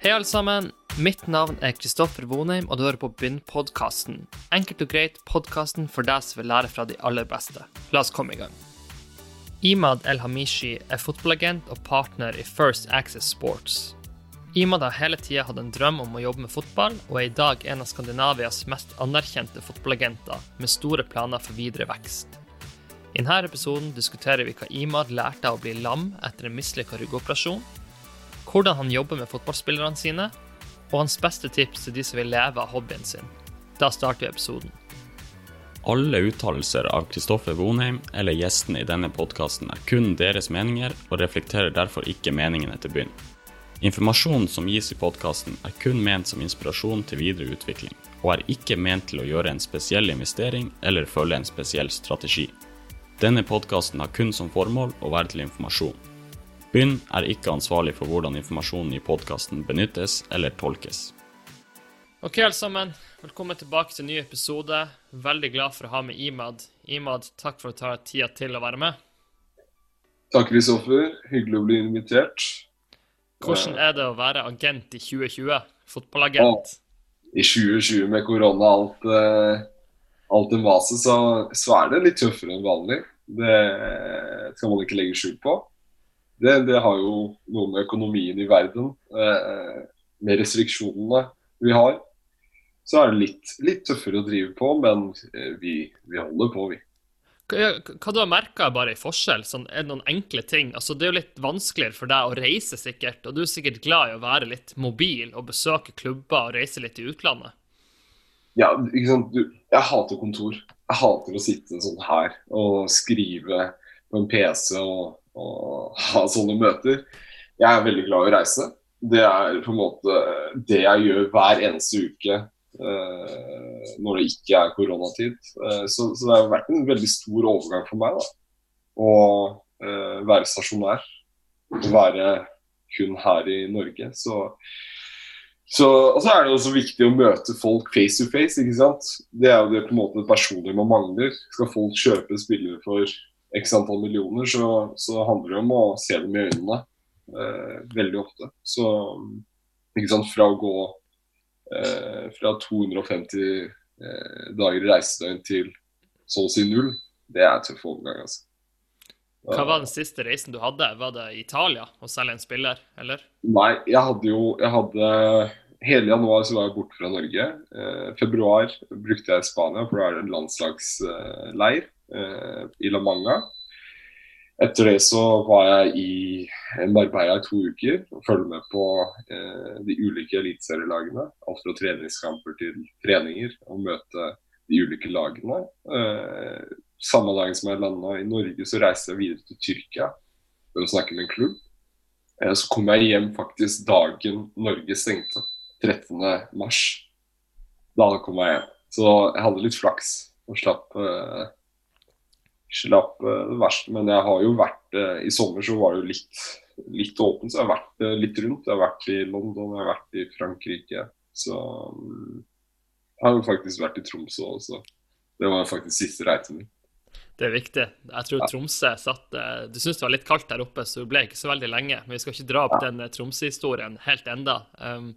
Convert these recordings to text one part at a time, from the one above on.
Hei, alle sammen. Mitt navn er Kristoffer Vonheim, og du hører på Begynn-podkasten. Enkelt og greit podkasten for deg som vil lære fra de aller beste. La oss komme i gang. Imad El Hamishi er fotballagent og partner i First Access Sports. Imad har hele tida hatt en drøm om å jobbe med fotball, og er i dag en av Skandinavias mest anerkjente fotballagenter, med store planer for videre vekst. I denne episoden diskuterer vi hva Imad lærte av å bli lam etter en mislykka ryggoperasjon, hvordan han jobber med fotballspillerne sine, og hans beste tips til de som vil leve av hobbyen sin. Da starter vi episoden. Alle uttalelser av Kristoffer Vonheim eller gjestene i denne podkasten er kun deres meninger, og reflekterer derfor ikke meningene til Begynn. Informasjonen som gis i podkasten er kun ment som inspirasjon til videre utvikling, og er ikke ment til å gjøre en spesiell investering eller følge en spesiell strategi. Denne podkasten har kun som formål å være til informasjon. Begynn er ikke ansvarlig for hvordan informasjonen i podkasten benyttes eller tolkes. Ok, alle sammen. Velkommen tilbake til en ny episode. Veldig glad for å ha med Imad. Imad, takk for å ta tida til å være med. Takk, Kristoffer. Hyggelig å bli invitert. Hvordan er det å være agent i 2020? Fotballagent? I 2020 med korona og alt, eh, alt det maset, så, så er det litt tøffere enn vanlig. Det skal man ikke legge skjul på. Det, det har jo noe med økonomien i verden, eh, med restriksjonene vi har. Så er det litt, litt tøffere å drive på, men eh, vi, vi holder på, vi. Hva, hva du har merka bare i forskjell? Sånn, er det noen enkle ting? Altså, det er jo litt vanskeligere for deg å reise, sikkert. Og du er sikkert glad i å være litt mobil og besøke klubber og reise litt i utlandet? Ja, ikke sant. Du, jeg hater kontor. Jeg hater å sitte sånn her og skrive på en PC og, og ha sånne møter. Jeg er veldig glad i å reise. Det er på en måte det jeg gjør hver eneste uke uh, når det ikke er koronatid. Uh, så, så, det har vært en veldig stor overgang for meg da. å uh, være stasjonær. Være kun her i Norge. Så så, og så er det også viktig å møte folk face to face. ikke sant? Det er jo det på en måte personlig man mangler. Skal folk kjøpe spillere for x antall millioner, så, så handler det om å se dem i øynene eh, veldig ofte. Så ikke sant, fra å gå eh, fra 250 eh, dager i reisedøgn til så å si null, det er tøff overgang, altså. Hva var den siste reisen du hadde? Var det Italia å selge en spiller, eller? Nei, jeg hadde jo jeg hadde, Hele januar så var jeg borte fra Norge. Eh, februar brukte jeg Spania, for da er det en landslagsleir eh, i La Manga. Etter det så var jeg i Marbella i to uker og følger med på eh, de ulike eliteserielagene. Alt fra treningskamper til treninger, og møte de ulike lagene. Eh, samme dagen som jeg landa i Norge, så reiste jeg videre til Tyrkia for å snakke med en klubb. Eh, så kom jeg hjem faktisk dagen Norge stengte, 13. mars. Da kom jeg hjem. Så jeg hadde litt flaks og slapp, uh, slapp det verste. Men jeg har jo vært uh, I sommer så var det jo litt, litt åpent, så jeg har vært litt rundt. Jeg har vært i London, jeg har vært i Frankrike. Så um, jeg har jo faktisk vært i Tromsø også. Det var faktisk siste reisen min. Det er viktig. Jeg tror Tromsø satt Du syntes det var litt kaldt der oppe, så du ble ikke så veldig lenge. Men vi skal ikke dra opp den Tromsø-historien helt enda. Um,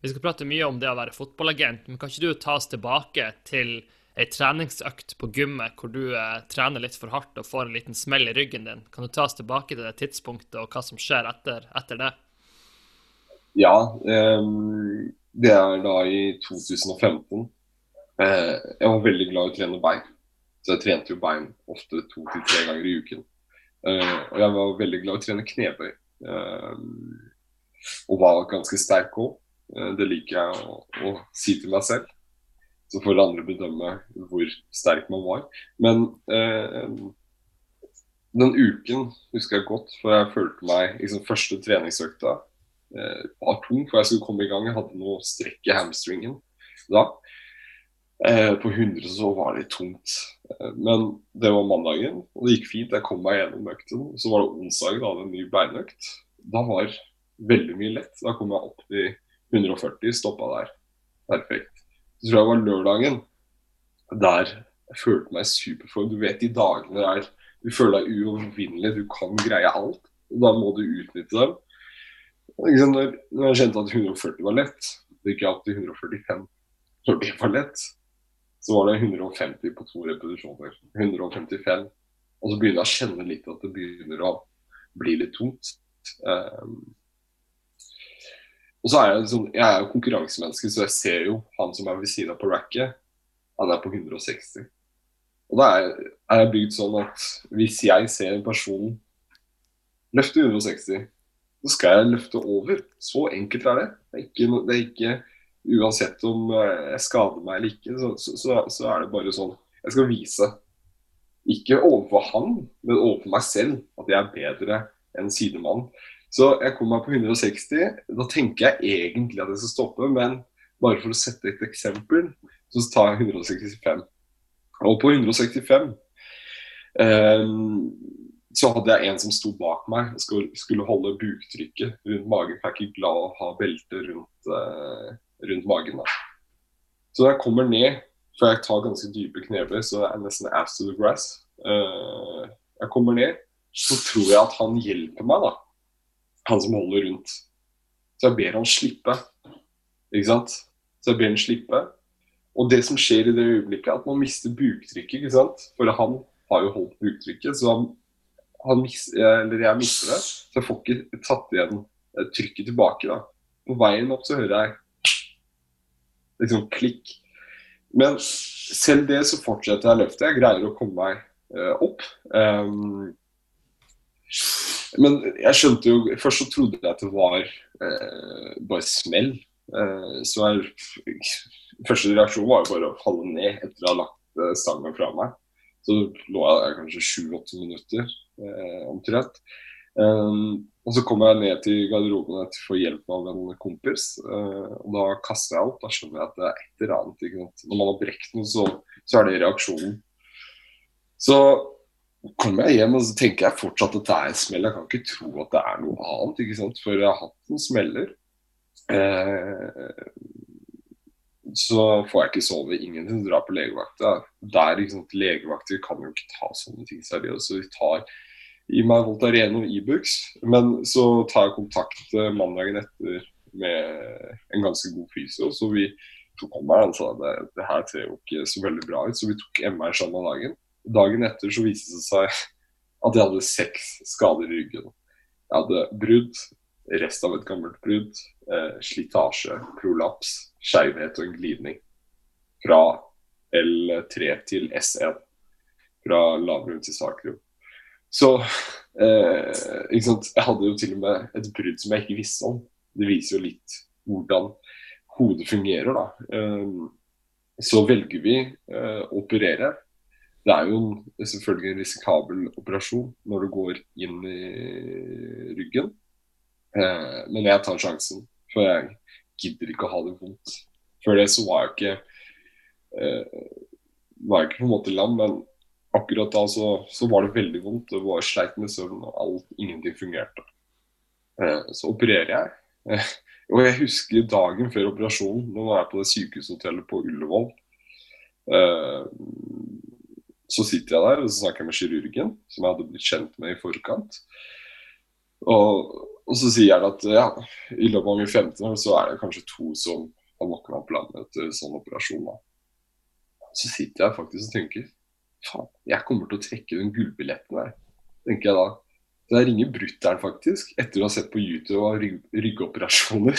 vi skal prate mye om det å være fotballagent, men kan ikke du ta oss tilbake til ei treningsøkt på gymmet hvor du eh, trener litt for hardt og får en liten smell i ryggen din? Kan du ta oss tilbake til det tidspunktet og hva som skjer etter, etter det? Ja, um, det er da i 2015. Uh, jeg var veldig glad i å trene bein. Så jeg trente jo bein ofte to til tre ganger i uken. Uh, og jeg var veldig glad i å trene knebøy. Uh, og var ganske sterk òg. Uh, det liker jeg å, å, si til meg selv. Så får andre bedømme hvor sterk man var. Men den uken husker jeg godt, for jeg følte meg liksom, Første treningsøkta var tung, for jeg skulle komme i gang. Jeg hadde noe strekk i hamstringen da. Eh, på 100 så var det tungt. Eh, men det var mandagen, og det gikk fint. Jeg kom meg gjennom økten. Så var det onsdag, da hadde en ny beinøkt. Da var veldig mye lett. Da kom jeg opp til 140, stoppa der. Perfekt. Så tror jeg det var lørdagen. Der jeg følte meg superform. Du vet de dagene der du føler deg uovervinnelig, du kan greie alt. Og da må du utnytte dem. Når, jeg kjente at 140 var lett, og gikk jeg opp til 145. Når det var lett, så var det 150 på to repetisjoner. 155. Og så begynner jeg å kjenne litt at det begynner å bli litt tungt. Um, og så er jeg, sånn, jeg er jo konkurransemenneske, så jeg ser jo han som er ved siden av på racket, han er på 160. Og da er, er jeg bygd sånn at hvis jeg ser en person løfte 160, så skal jeg løfte over. Så enkelt er det. Det er ikke, det er ikke Uansett om jeg skader meg eller ikke, så, så, så, er det bare sånn Jeg skal vise, ikke overfor han, men overfor meg selv, at jeg er bedre enn sidemann. Så jeg kom meg på 160. Da tenker jeg egentlig at jeg skal stoppe, men bare for å sette et eksempel, så tar jeg 165. Og på 165 um, så hadde jeg en som sto bak meg og skulle, holde buktrykket rundt magen. For jeg er ikke glad å ha belte rundt, uh, rundt magen. da. Så når jeg kommer ned, for jeg tar ganske dype knebøy, så det er nesten ass to the grass. Uh, jeg kommer ned, så tror jeg at han hjelper meg, da. Han som holder rundt. Så jeg ber han slippe. Ikke sant? Så jeg ber han slippe. Og det som skjer i det øyeblikket, er at man mister buktrykket. ikke sant? For han har jo holdt buktrykket. så han han mis, eller jeg mister det, så jeg får ikke tatt igjen eh, trykket tilbake. da. På veien opp så hører jeg liksom klikk. Men selv det så fortsetter jeg løftet. Jeg greier å komme meg uh, opp. Um, men jeg skjønte jo Først så trodde jeg at det var eh, bare smell. Eh, så jeg, første reaksjon var jo bare å falle ned etter å ha lagt stanga fra meg. Så lå jeg der kanskje sju-åtte minutter eh, omtrent. Um, og så kommer jeg ned til garderoben etter å få hjelp av en kompis. Uh, og Da kaster jeg opp. Da skjønner jeg at det er et eller annet. Når man har brekt noe, så, så, er det reaksjonen. Så kommer jeg hjem og så tenker jeg fortsatt at det er en smell. Jeg kan ikke tro at det er noe annet. ikke sant? For jeg har hatt noen smeller. Eh, så får jeg ikke sove. Ingen som drar på legevakta. Der, liksom, Legevakter kan jo ikke ta sånne ting seriøst. Så de tar i meg Voltaren og Ibux. E Men så tar jeg kontakt eh, mandagen etter med en ganske god fysio. Så vi tok om meg altså, det, det her ser jo ikke så veldig bra ut. Så vi tok MR samme dagen. Dagen etter så viste det seg at jeg hadde seks skader i ryggen. Jeg hadde brudd, rest av et gammelt brudd, eh, slitasje, prolaps, skeivhet og en glidning. Fra L3 til S1. Fra lavrum til svakrum. Så eh, Jeg hadde jo til og med et brudd som jeg ikke visste om. Det viser jo litt hvordan hodet fungerer, da. Eh, så velger vi eh, å operere. Det er jo en, selvfølgelig en risikabel operasjon når du går inn i ryggen. Eh, men jeg tar sjansen, for jeg gidder ikke å ha det vondt. Før det så var jeg ikke eh, var jeg ikke på en måte lam, men akkurat da så, så, var det veldig vondt. Det var sleit med søvn, og alt, ingenting fungerte. Eh, så opererer jeg. Eh, og jeg husker dagen før operasjonen, nå var jeg på det sykehushotellet på Ullevål. Eh, så sitter jeg der og så snakker jeg med kirurgen, som jeg hadde blitt kjent med i forkant. Og, og så sier han at ja, i løpet av min 15 år så er det kanskje to som har våkna opp landet etter sånn operasjon. Så sitter jeg faktisk og tenker faen, jeg kommer til å trekke den gullbilletten der, tenker jeg da. Så jeg ringer brutter'n faktisk, etter å ha sett på YouTube og rygg, ryggoperasjoner.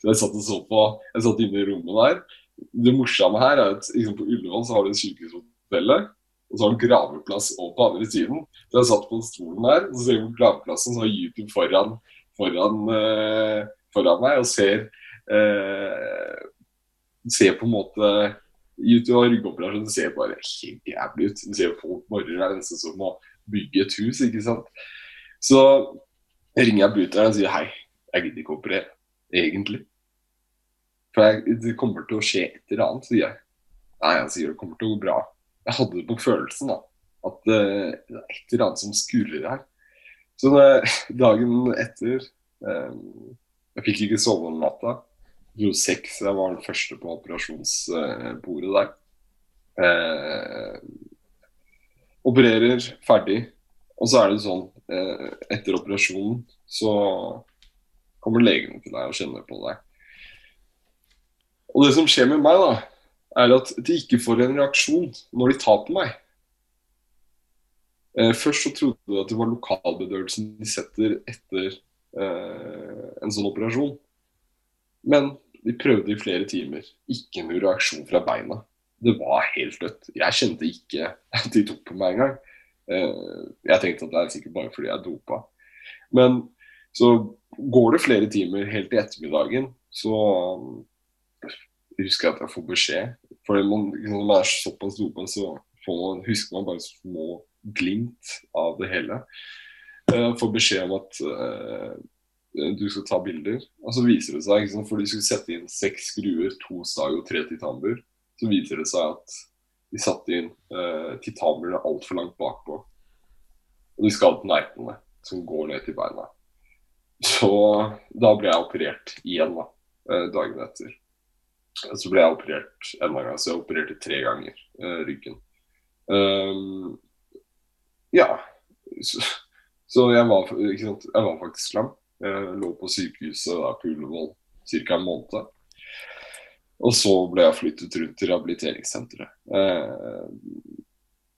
så jeg satt og så på Jeg satt inne i rommet der. Det morsomme her er at liksom, på Ullevål så har du sykehushotellet. Og så har du graveplass over på andre siden. Så jeg satt på stolen der, og så ser jeg på graveplassen, så har YouTube foran, foran, uh, foran meg og ser uh, Ser på en måte YouTube og ryggoperasjon ser bare helt jævlig ut. Du ser folk borer er nesten som å bygge et hus, ikke sant. Så ringer jeg brutter'n og sier hei, jeg gidder ikke operere, egentlig. For jeg, det kommer til å skje et eller annet, sier jeg. Nei, han sier det kommer til å gå bra. Jeg hadde det på følelsen, da. At uh, det er et eller annet som skurrer her. Så dagen etter um, Jeg fikk ikke sove om natta. 2006 jeg var den første på operasjonsbordet der. Uh, opererer ferdig. Og så er det sånn eh, etter operasjonen så kommer legene til deg og kjenner på deg. Og det som skjer med meg, da, er at de ikke får en reaksjon når de tar på meg. Eh, først så trodde de at det var lokalbedøvelsen de setter etter eh, en sånn operasjon. Men de prøvde i flere timer. Ikke noe reaksjon fra beina. Det var helt dødt. Jeg kjente ikke at de tok på meg engang. Eh, jeg tenkte at det er sikkert bare fordi jeg dopa. Men så går det flere timer helt til ettermiddagen, så husker at jeg får beskjed. For når man er såpass dopa, så man, husker man bare små glimt av det hele. Jeg får beskjed om at uh, du skal ta bilder. Og så viser det seg, for de skulle sette inn seks skruer, to stag og tre titanbur, så viser det seg at de satte inn uh, titanburene altfor langt bakpå. Og de skadet neglene som går ned til beina. Så da ble jeg operert igjen da, uh, dagen etter. Så ble jeg operert enda en gang, så jeg opererte tre ganger uh, ryggen. Um, ja. Så, så jeg, var, jeg, var, faktisk lam. Jeg lå på sykehuset der på Ullevål ca. en måned. Og så ble jeg flyttet rundt til rehabiliteringssenteret. Eh,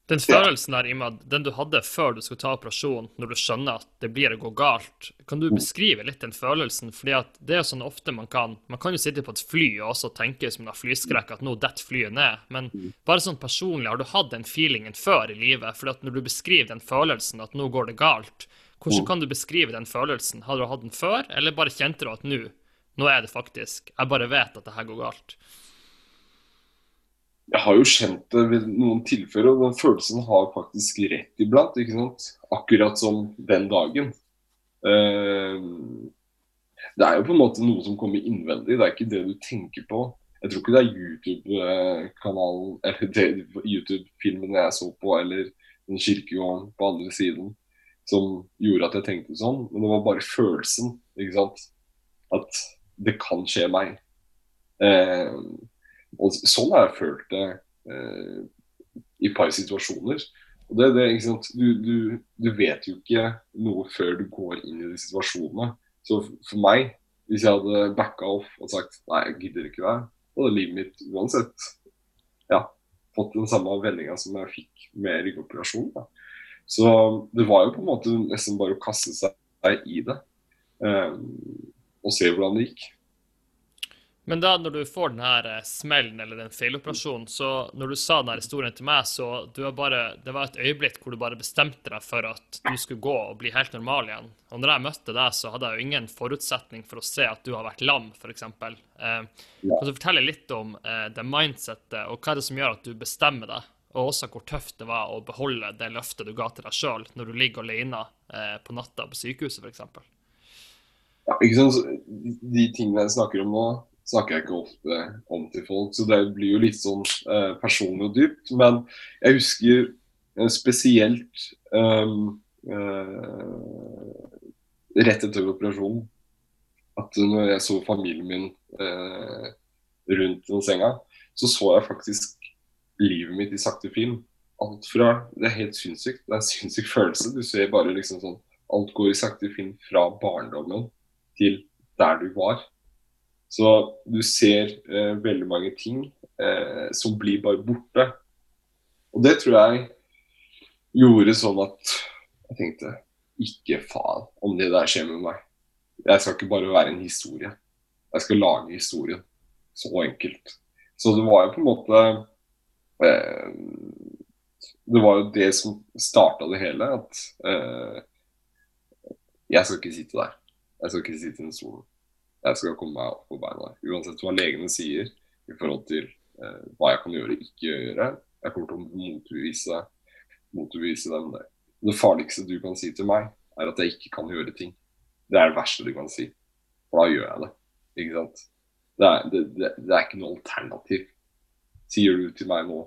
den følelsen der, Imad, den du hadde før du skulle ta operasjon, når du skjønner at det blir å gå galt, kan du mm. beskrive litt den følelsen? Fordi at det er sånn ofte man kan Man kan jo sitte på et fly og også tenke som en flyskrekk at nå detter flyet ned, men mm. bare sånn personlig, har du hatt den feelingen før i livet? Fordi at når du beskriver den følelsen at nå går det galt, hvordan mm. kan du beskrive den følelsen? Hadde du hatt den før, eller bare kjente du at nå, nå er det faktisk Jeg bare vet at det her går galt jeg har jo kjent det ved noen tilfeller, og den følelsen har faktisk rett iblant. ikke sant? Akkurat som den dagen. Uh, det er jo på en måte noe som kommer innvendig, det er ikke det du tenker på. Jeg tror ikke det er YouTube-kanalen eller YouTube-filmen jeg så på, eller den kirkegården på andre siden som gjorde at jeg tenkte sånn, men det var bare følelsen. ikke sant? At det kan skje meg. Uh, og sånn har jeg følt det eh, i par situasjoner. Og det, det, du, du, du, vet jo ikke noe før du går inn i de situasjonene. Så for meg, hvis jeg hadde backa off og sagt nei, jeg gidder ikke det, så hadde livet mitt uansett ja, fått den samme vendinga som jeg fikk med ryggoperasjon. Da. Så det var jo på en måte nesten bare å kaste seg i det um, og se hvordan det gikk. Men da når du får den her eh, smellen eller den feiloperasjonen, så når du sa den historien til meg, så du bare, det var et øyeblikk hvor du bare bestemte deg for at du skulle gå og bli helt normal igjen. Og når jeg møtte deg, så hadde jeg jo ingen forutsetning for å se at du har vært lam, f.eks. Eh, kan du fortelle litt om eh, det mindsettet, og hva er det som gjør at du bestemmer deg? Og også hvor tøft det var å beholde det løftet du ga til deg sjøl når du ligger alene eh, på natta på sykehuset, f.eks. Ja, ikke sant? De tingene jeg snakker om nå, snakker jeg ikke ofte om til folk, så det blir jo litt sånn eh, personlig og dypt. Men jeg husker eh, spesielt um, eh, rett etter operasjonen at når jeg så familien min eh, rundt den senga, så så jeg faktisk livet mitt i sakte film. Alt fra Det er helt sinnssykt. Det er en sinnssyk følelse. Du ser bare liksom sånn Alt går i sakte film fra barndommen til der du var. Så du ser eh, veldig mange ting eh, som blir bare borte. Og det tror jeg gjorde sånn at jeg tenkte ikke faen om det der skjer med meg. Jeg skal ikke bare være en historie. Jeg skal lage historien. Så enkelt. Så det var jo på en måte eh, Det var jo det som starta det hele. At eh, jeg skal ikke sitte der. Jeg skal ikke sitte i den stolen jeg skal komme meg opp på beina. Uansett hva legene sier i forhold til eh, hva jeg kan gjøre og ikke gjøre. Jeg kommer til å motbevise, motbevise dem det. Det farligste du kan si til meg, er at jeg ikke kan gjøre ting. Det er det verste du kan si. For da gjør jeg det. Ikke sant? Det er, det, det, det er ikke noe alternativ. Sier du til meg nå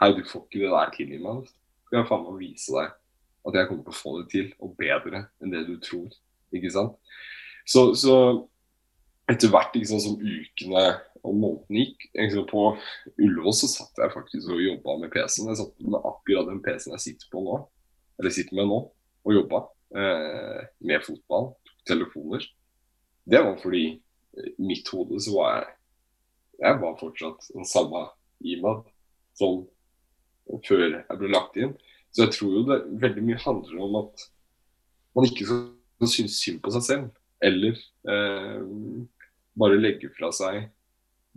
Hei, du får ikke det der til i meg. Skal jeg faen meg vise deg at jeg kommer til å få det til, og bedre enn det du tror. Ikke sant? Så, så etter hvert liksom, som ukene og månedene gikk liksom, På Ullevål så satt jeg faktisk og jobba med PC-en. Jeg satt med akkurat den PC-en jeg sitter på nå, eller sitter med nå, og jobba. eh, med fotball, telefoner, det var fordi i mitt hode så var jeg Jeg var fortsatt den samme Imad som før jeg ble lagt inn. Så jeg tror jo det veldig mye handler om at man ikke skal synes synd på seg selv. Eller eh, bare legge fra seg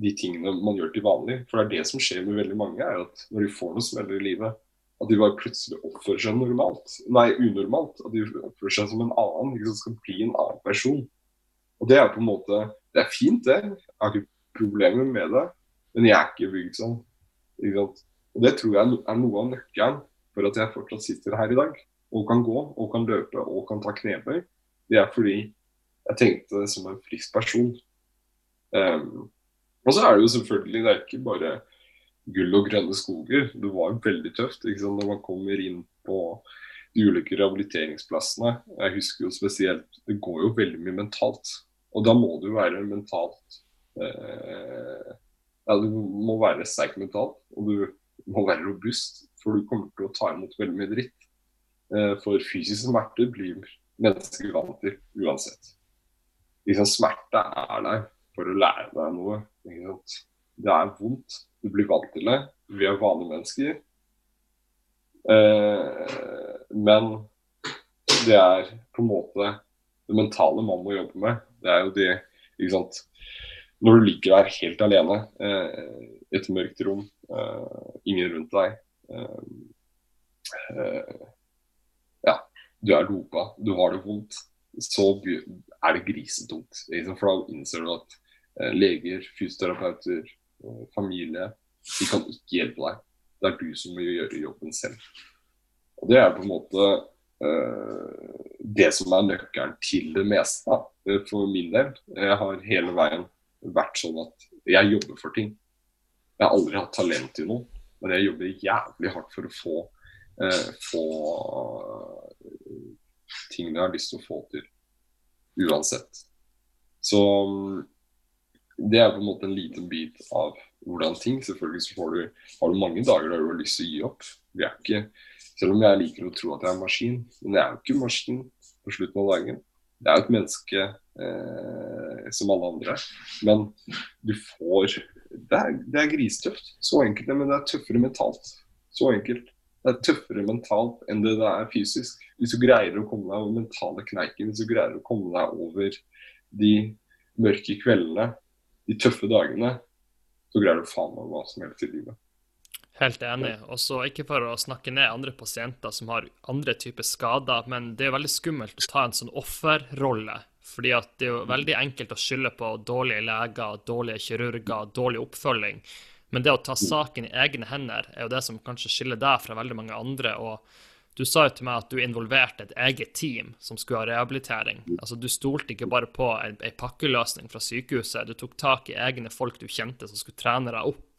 de tingene man gjør til vanlig. For det er det som skjer med veldig mange, er at når de får noe smeller i livet, at de bare plutselig oppfører seg normalt. Nei, unormalt. At de oppfører seg som en annen. Ikke sant? Skal bli en annen person. Og det er på en måte Det er fint, det. Jeg har ikke problemer med det. Men jeg er ikke bygd sånn. Ikke sant? Og det tror jeg er noe av nøkkelen for at jeg fortsatt sitter her i dag. Og kan gå, og kan løpe, og kan ta knebøy. Det er fordi jeg tenkte som en frisk person. Um, og så er det jo selvfølgelig, det er ikke bare gull og grønne skoger. Det var veldig tøft ikke sant? når man kommer inn på de ulike rehabiliteringsplassene. Jeg husker jo spesielt Det går jo veldig mye mentalt. Og da må du være mentalt eh, Ja, du må være sterk mentalt, og du må være robust. For du kommer til å ta imot veldig mye dritt. Eh, for fysiske smerter blir mennesker vant til uansett. Liksom, smerte er der for å lære deg noe. Det er vondt. Du blir vant til det. Vi er vanlige mennesker. Eh, men det er på en måte det mentale man må jobbe med. Det er jo det ikke sant? Når du ligger der helt alene, eh, et mørkt rom, eh, ingen rundt deg eh, eh, Ja, du er dopa, du har det vondt. Så er det grisetungt. For da innser du at leger, fysioterapeuter, eh, familie de kan ikke hjelpe deg. Det er du som må gjøre jobben selv. Og Det er på en måte det som er nøkkelen til det meste. Da. Eh, for min del. Jeg har hele veien vært sånn at jeg jobber for ting. Jeg har aldri hatt talent til noe, men jeg jobber jævlig hardt for å få, uh, få ting jeg har lyst til å få til. Uansett. Så mm, det er på en måte en liten bit av hvordan ting Selvfølgelig så du, har du mange dager der du har lyst til å gi opp. Vi er ikke, selv om jeg liker å tro at jeg er en maskin, men jeg er jo ikke maskin på slutten av dagen. Det er jo et menneske eh, som alle andre. Men du får Det er, det er gristøft. Så enkelt, men det er tøffere mentalt. Så enkelt. Det er tøffere mentalt enn det det er fysisk. Hvis du greier å komme deg over mentale kneiken, hvis du greier å komme deg over de mørke kveldene, de tøffe dagene, så greier du faen meg hva som helst i livet. Helt enig. Og så Ikke for å snakke ned andre pasienter som har andre typer skader, men det er veldig skummelt å ta en sånn offerrolle. Fordi at det er jo veldig enkelt å skylde på dårlige leger, dårlige kirurger, dårlig oppfølging. Men det å ta saken i egne hender er jo det som kanskje skiller deg fra veldig mange andre. og du sa jo til meg at du involverte et eget team som skulle ha rehabilitering. Altså, Du stolte ikke bare på ei pakkeløsning fra sykehuset, du tok tak i egne folk du kjente som skulle trene deg opp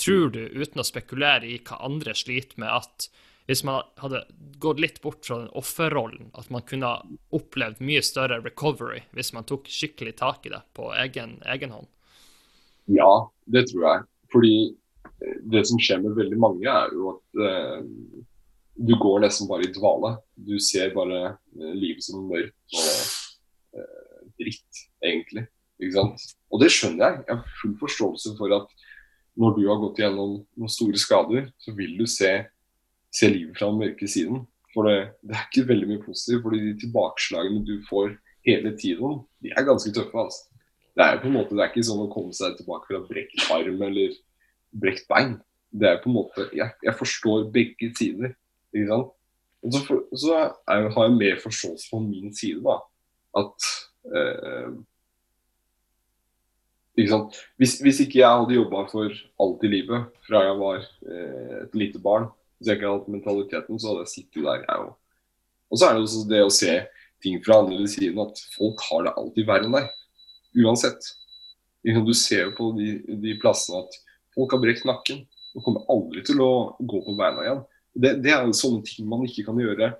Tror du, uten å spekulere i hva andre sliter med, at hvis man hadde gått litt bort fra den offerrollen, at man kunne opplevd mye større recovery hvis man tok skikkelig tak i det på egen, egen hånd? Ja, det tror jeg. Fordi eh, det som skjer med veldig mange, er jo at eh, du går nesten bare i dvale. Du ser bare eh, livet som mørkt og eh, dritt, egentlig. Ikke sant? Og det skjønner jeg. Jeg har full forståelse for at når du har gått gjennom noen store skader, så vil du se, se livet fra den mørke siden. For det, det, er ikke veldig mye positivt, fordi de tilbakeslagene du får hele tiden, de er ganske tøffe. altså. Det er på en måte, det er ikke sånn å komme seg tilbake fra brekt arm eller brekt bein. Det er på en måte, Jeg, jeg forstår begge sider. Ikke sant? Og så, så er, har jeg mer forståelse på min side. da, At eh, hvis, hvis, ikke jeg hadde jobba for alt i livet fra jeg var eh, et lite barn, hvis jeg ikke hadde hatt mentaliteten, så hadde jeg sittet der, jeg òg. Og så er det også det å se ting fra andre siden, at folk har det alltid verre enn deg. Uansett. Du ser jo på de, de, plassene at folk har brekt nakken og kommer aldri til å gå på beina igjen. Det, det er sånne ting man ikke kan gjøre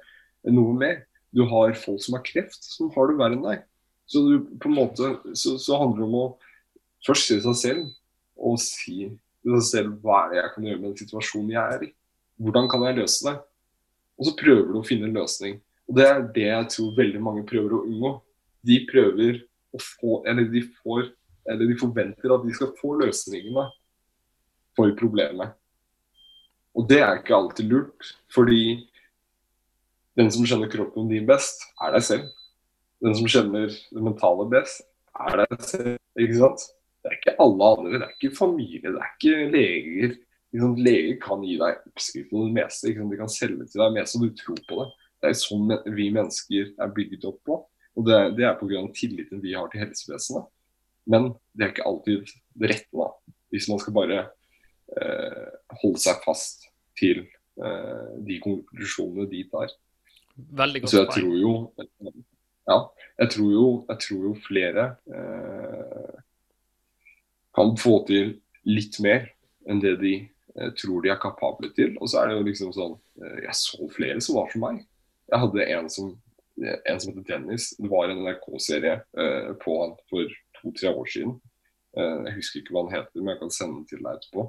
noe med. Du har folk som har kreft, som har det verre enn deg. Så, du, på en måte, så, så handler det om å først si seg selv og si til seg selv hva er det jeg kan gjøre med den situasjonen jeg er i. Hvordan kan jeg løse det? Og så prøver du å finne en løsning. Og det er det jeg tror veldig mange prøver å unngå. De prøver å få Eller de får Eller de forventer at de skal få løsningene for problemet. Og det er ikke alltid lurt, fordi den som kjenner kroppen din best, er deg selv. Den som kjenner det mentale best, er deg selv. Ikke sant? Det er ikke alle andre, det er ikke familie, det er ikke leger. Liksom, leger kan gi deg oppskriften på det meste. Liksom, de kan selge til deg mest, og du tror på det. Det er sånn vi mennesker er bygget opp på. Og det, det er pga. tilliten vi har til helsevesenet. Men det er ikke alltid det rette, da. Hvis man skal bare holde seg fast til eh, de konklusjonene de tar. Veldig godt Så jeg tror jo Ja, jeg tror jo, jeg tror jo flere eh, kan få til litt mer enn det de eh, tror de er kapable til. Og så er det jo liksom sånn eh, Jeg så flere som var som meg. Jeg hadde en som, en som heter Dennis. Det var en NRK-serie eh, på han for to-tre år siden. Eh, jeg husker ikke hva han heter, men jeg kan sende den til deg etterpå.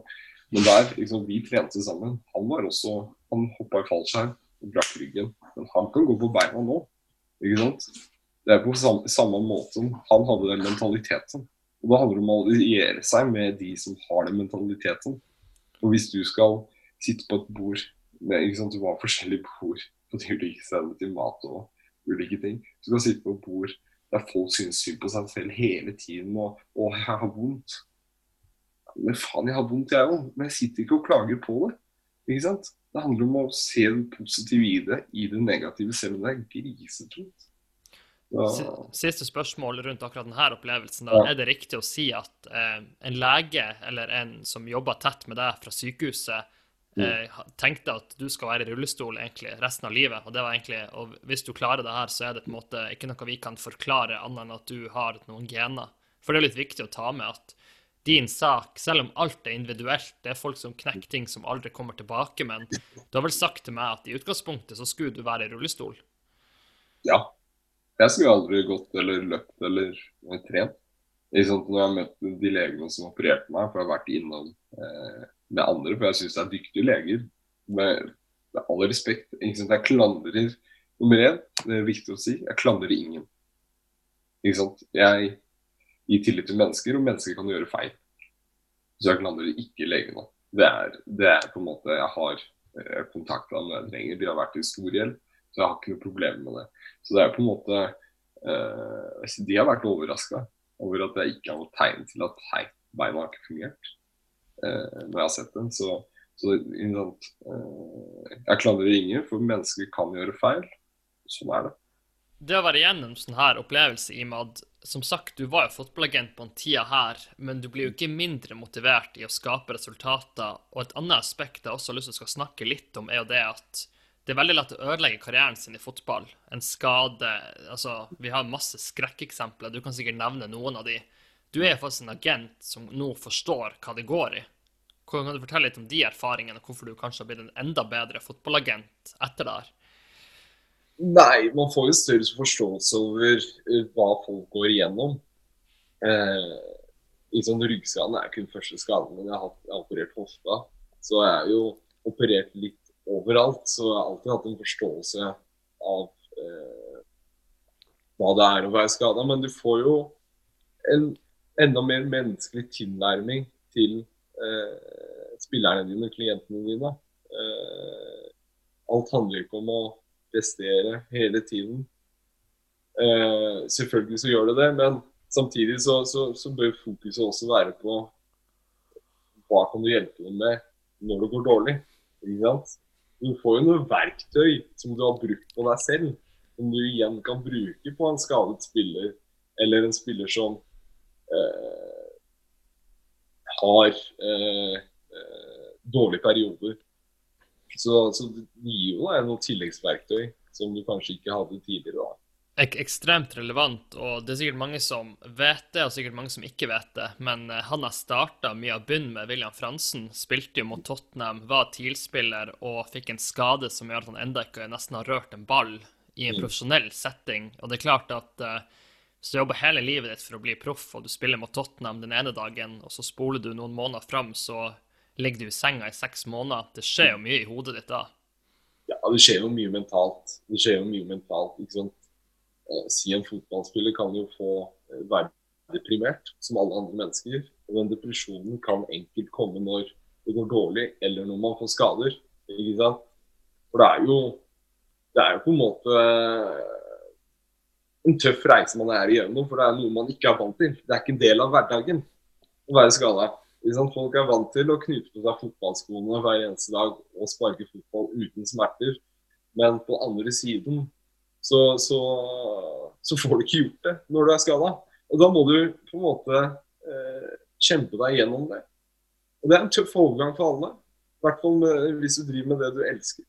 Men der, liksom, vi trente sammen. Han var også, han hoppa i fallskjerm og brakk ryggen. Men han kan gå på beina nå. ikke sant? Det er på samme, samme måte han hadde den mentaliteten. Og Da handler det om å alliere seg med de som har den mentaliteten. Og hvis du skal sitte på et bord med ikke sant, Du har forskjellige bord på de ulike stedene til mat og ulike ting. Du skal sitte på et bord der folk synes synd på seg selv hele tiden og 'Å, har vondt'. Men faen, jeg har vondt, jeg òg. Men jeg sitter ikke og klager på det. Ikke sant? Det handler om å se det positive i det, i det negative, selv om det er grisetungt. Si- Siste spørsmål rundt akkurat denne opplevelsen. Da. Er det riktig å si at eh, en lege eller en som jobber tett med deg fra sykehuset, eh, ha- tenkte at du skal være i rullestol egentlig resten av livet? Og det var egentlig, og hvis du klarer det her, så er det på en måte ikke noe vi kan forklare annet enn at du har noen gener. For det er litt viktig å ta med at din sak, selv om alt er individuelt, det er folk som knekker ting som aldri kommer tilbake, men du har vel sagt til meg at i utgangspunktet så skulle du være i rullestol? Ja. Jeg skulle aldri gått eller løpt eller trent. Ikke? Når jeg har møtt de legene som opererte meg, for jeg har vært innom eh, med andre, for jeg syns det er dyktige leger. Med, med all respekt. Ikke sant? Jeg klandrer nummer én, det er viktig å si, jeg klandrer ingen. Ikke sant? Jeg gir tillit til mennesker, og mennesker kan gjøre feil. Så jeg klandrer ikke legene. Det det er på en måte Jeg har eh, kontakta trenger. De har vært til stor hjelp, så jeg har ikke noe problem med det. Så det er på en måte eh, De har vært overraska over at jeg ikke har noe tegn til at hei, beina har ikke fungert eh, når jeg har sett dem. Så, så eh, jeg klandrer ingen, for mennesker kan gjøre feil. Sånn er det. Det å være igjennom sånn her opplevelse, Imad Som sagt, du var jo fotballagent på en tida her, men du blir jo ikke mindre motivert i å skape resultater. Og et annet aspekt jeg også har lyst til å snakke litt om, er jo det at det er veldig lett å ødelegge karrieren sin i fotball. En skade Altså, vi har masse skrekkeksempler. Du kan sikkert nevne noen av de. Du er faktisk en agent som nå forstår hva det går i. Kan du fortelle litt om de erfaringene, og hvorfor du kanskje har blitt en enda bedre fotballagent etter det her? Nei, man får jo større forståelse over eh, hva folk går igjennom. Eh, liksom, Ryggskaden er den første skaden, men jeg har, jeg har operert hofta. Så jeg er jo operert litt overalt, så jeg har alltid hatt en forståelse av eh, hva det er å være skada. Men du får jo en enda mer menneskelig tilnærming til eh, spillerne dine, klientene dine. Eh, alt handler ikke om å prestere hele tiden. Eh, selvfølgelig så gjør det det, men samtidig så, så, så bør fokuset også være på hva kan du hjelpe dem med når det går dårlig. Du får jo noen verktøy som du har brukt på deg selv, som du igjen kan bruke på en skadet spiller, eller en spiller som eh, har eh, eh, dårlige perioder. Så, så det gir jo deg noen tilleggsverktøy som du kanskje ikke hadde tidligere. da. ek ekstremt relevant, og det er sikkert mange som vet det, og sikkert mange som ikke vet det. Men eh, han har starta mye av bunnen med William Fransen. Spilte jo mot Tottenham, var TIL-spiller og fikk en skade som gjør at han enda ikke nesten har rørt en ball i en Mm. profesjonell setting. Og det er klart at eh, hvis du jobber hele livet ditt for å bli proff, og du spiller mot Tottenham den ene dagen, og så spoler du noen måneder fram, så ligger du i senga i seks måneder. Det skjer jo mye i hodet ditt da. Ja, det skjer jo mye mentalt. Det skjer jo mye mentalt, ikke sant. Eh, si en fotballspiller kan jo få eh, være deprimert, som alle andre mennesker. Og den depresjonen kan enkelt komme når det går dårlig, eller når man får skader. ikke sant? For det er jo, det er jo på en måte en tøff reise man er igjennom, for det er noe man ikke er vant til. Det er ikke en del av hverdagen å være skada. Folk er vant til å knyte på seg fotballskoene hver eneste dag og sparke fotball uten smerter. Men på andre siden så, så, så får du ikke gjort det når du er skada. Og da må du på en måte eh, kjempe deg gjennom det. Og det er en tøff overgang for alle. I hvert fall med, hvis du driver med det du elsker.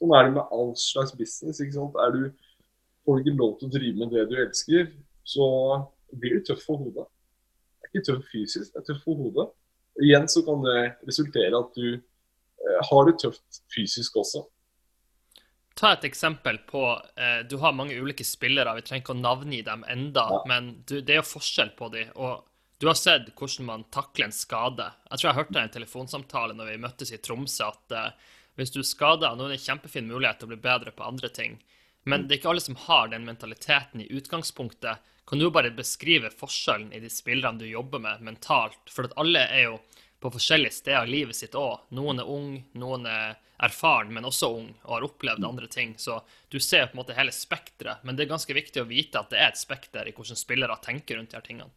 Sånn er det med all slags business. ikke sant? Er du, får du ikke lov til å drive med det du elsker, så blir det tøff for hodet. Det er ikke tøff fysisk, det er tøff for hodet igjen så kan det resultere at du eh, har det tøft fysisk også. Ta et eksempel på eh, Du har mange ulike spillere, vi trenger ikke å navngi dem enda, ja. men du, det er jo forskjell på dem. Og du har sett hvordan man takler en skade. Jeg tror jeg hørte en telefonsamtale når vi møttes i Tromsø, at eh, hvis du skader noen, er det en kjempefin mulighet til å bli bedre på andre ting. Men mm. det er ikke alle som har den mentaliteten i utgangspunktet. Kan du bare beskrive forskjellen i de spillerne du jobber med mentalt? For at alle er jo på forskjellige steder i livet sitt òg. Noen er ung, noen er erfaren, men også ung og har opplevd andre ting. Så du ser på en måte hele spekteret. Men det er ganske viktig å vite at det er et spekter i hvordan spillere tenker rundt de her tingene.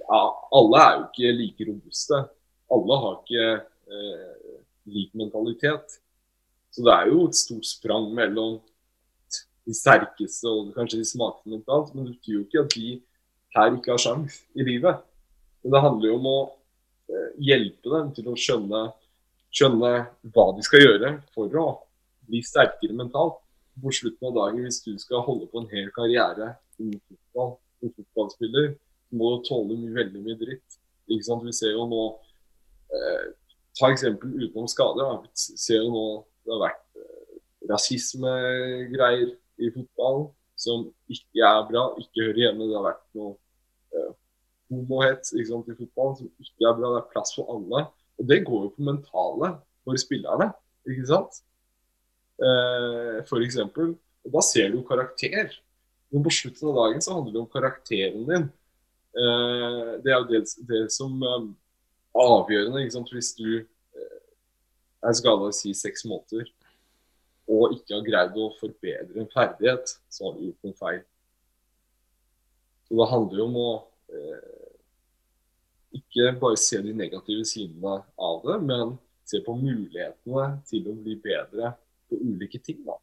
Ja, alle er jo ikke like robuste. Alle har ikke eh, lik mentalitet. Så det er jo et stort sprang mellom de sterkeste og kanskje de smakene mentalt. Men det betyr jo ikke at de her ikke har sjans i livet. Men det handler jo om å eh, hjelpe dem til å skjønne, skjønne, hva de skal gjøre for å bli sterkere mentalt. På slutten av dagen, hvis du skal holde på en hel karriere innen fotball, fotballspiller, må du tåle mye, veldig mye dritt. Ikke sant? Vi ser jo nå eh, Ta eksempel utenom skader. Vi ser jo nå det har vært eh, rasismegreier i fotball som ikke er bra, ikke hører hjemme. Det har vært noe eh, homohet i fotball som ikke er bra. Det er plass for alle. Og det går jo på mentale for spillerne, ikke sant? Eh, for eksempel. Og da ser du karakter. Men på slutten av dagen så handler det om karakteren din. Eh, det er jo det, det som eh, avgjørende. ikke sant? Hvis du uh, er skada i si seks måneder, og ikke har greid å forbedre en ferdighet, så har du gjort noe feil. Så det handler jo om å eh, ikke bare se de negative sidene av det, men se på mulighetene til å bli bedre på ulike ting. da.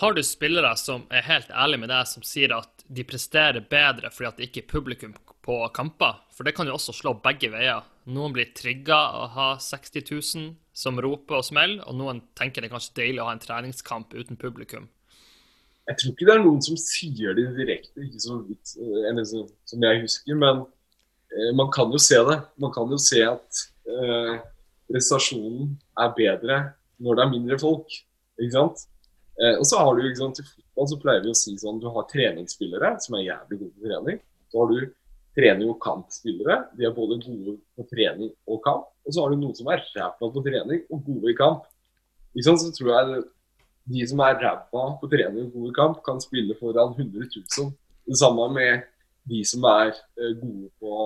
Har du spillere som er helt ærlige med deg, som sier at de presterer bedre fordi at det ikke er publikum på kamper? For det kan jo også slå begge veier. Noen blir trigga av å ha 60 000 som roper og smeller, og noen tenker det er kanskje deilig å ha en treningskamp uten publikum. Jeg tror ikke det er noen som sier det direkte, ikke så vidt eller så, som jeg husker. Men eh, man kan jo se det. Man kan jo se at eh, prestasjonen er bedre når det er mindre folk. ikke sant? Eh, og så har du, ikke sant, I fotball så pleier vi å si sånn du har treningsspillere som er jævlig gode på trening. Så har du trening- og kampspillere. De er både gode på trening og kamp. Og så har du noen som er ræva på trening og gode i kamp. Ikke sant, så tror jeg de som er ræva på trening og gode i kamp, kan spille foran 100 000. Det samme med de som er eh, gode på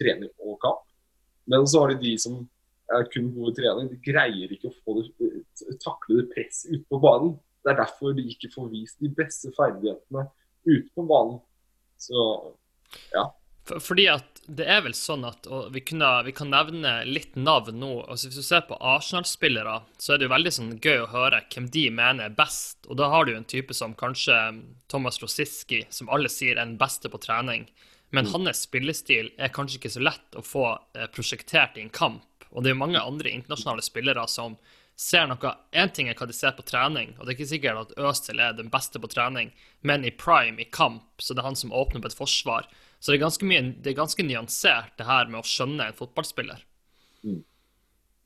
trening og kamp. Men så har du de som er kun gode i trening. De greier ikke å det, takle det presset ute på banen. Det er derfor de ikke får vist de beste ferdighetene ute på banen. Så ja. Fordi at det er vel sånn at vi, kunne, vi, kan nevne litt navn nå. altså Hvis du ser på Arsenal-spillere, så er det jo veldig sånn gøy å høre hvem de mener er best. Og da har du jo en type som kanskje Thomas Rosiski, som alle sier er den beste på trening. Men mm. hans spillestil er kanskje ikke så lett å få eh, prosjektert i en kamp. Og det er jo mange andre internasjonale spillere som ser noe Én ting er hva de ser på trening, og det er ikke sikkert at Øzil er den beste på trening, men i prime, i kamp, så det er han som åpner på et forsvar. Så det er ganske, mye, det er ganske nyansert, det her med å skjønne en fotballspiller. Mm.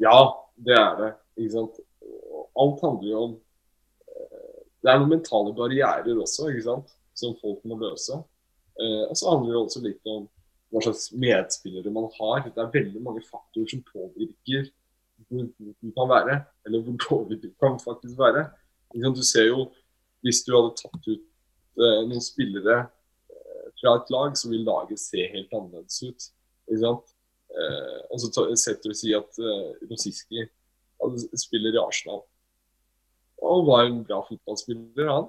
Ja, det er det. Ikke sant. Alt handler jo om eh, Det er noen mentale barrierer også, ikke sant, som folk må løse. Eh, og så handler det også litt om hva slags medspillere man har. Det er veldig mange faktorer som påvirker hvor god du kan være, eller hvor dårlig du kan faktisk være. Du ser jo hvis du hadde tatt ut eh, noen spillere fra et lag, så vil laget se helt annerledes ut. Ikke sant? Eh, og så setter du si at eh, Rosiski spiller i Arsenal. Og var en bra fotballspiller, han.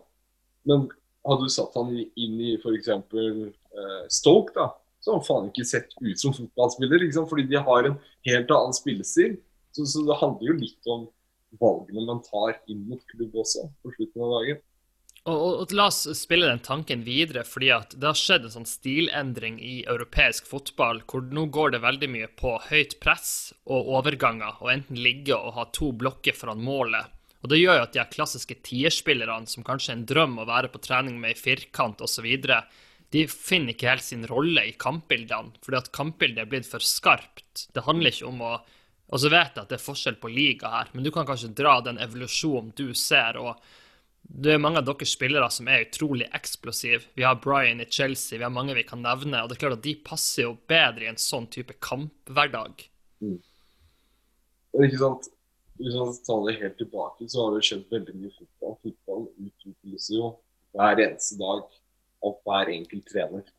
Men hadde du satt han inn i f.eks. Eh, Stoke, da, så hadde han faen ikke sett ut som fotballspiller. Ikke sant? Fordi de har en helt annen spillestil. Så, så det handler jo litt om valgene man tar inn mot klubb også, på slutten av dagen. Og, og, og la oss spille den tanken videre, fordi at det har skjedd en sånn stilendring i europeisk fotball, hvor nå går det veldig mye på høyt press og overganger, og enten ligge og ha to blokker foran målet. Og Det gjør jo at de klassiske tierspillerne, som kanskje er en drøm å være på trening med i firkant osv., de finner ikke helt sin rolle i kampbildene, fordi at kampbildet er blitt for skarpt. Det handler ikke om å Og så vet jeg at det er forskjell på liga her, men du kan kanskje dra den evolusjonen du ser. og det er mange av deres spillere som er utrolig eksplosive. Vi har Brian i Chelsea, vi har mange vi kan nevne. Og det er klart at de passer jo bedre i en sånn type kamphverdag. Mm. ikke sant, hvis man tar det helt tilbake, så har det skjedd veldig mye fotball. Fotball utvikles jo hver eneste dag av hver enkelt trener.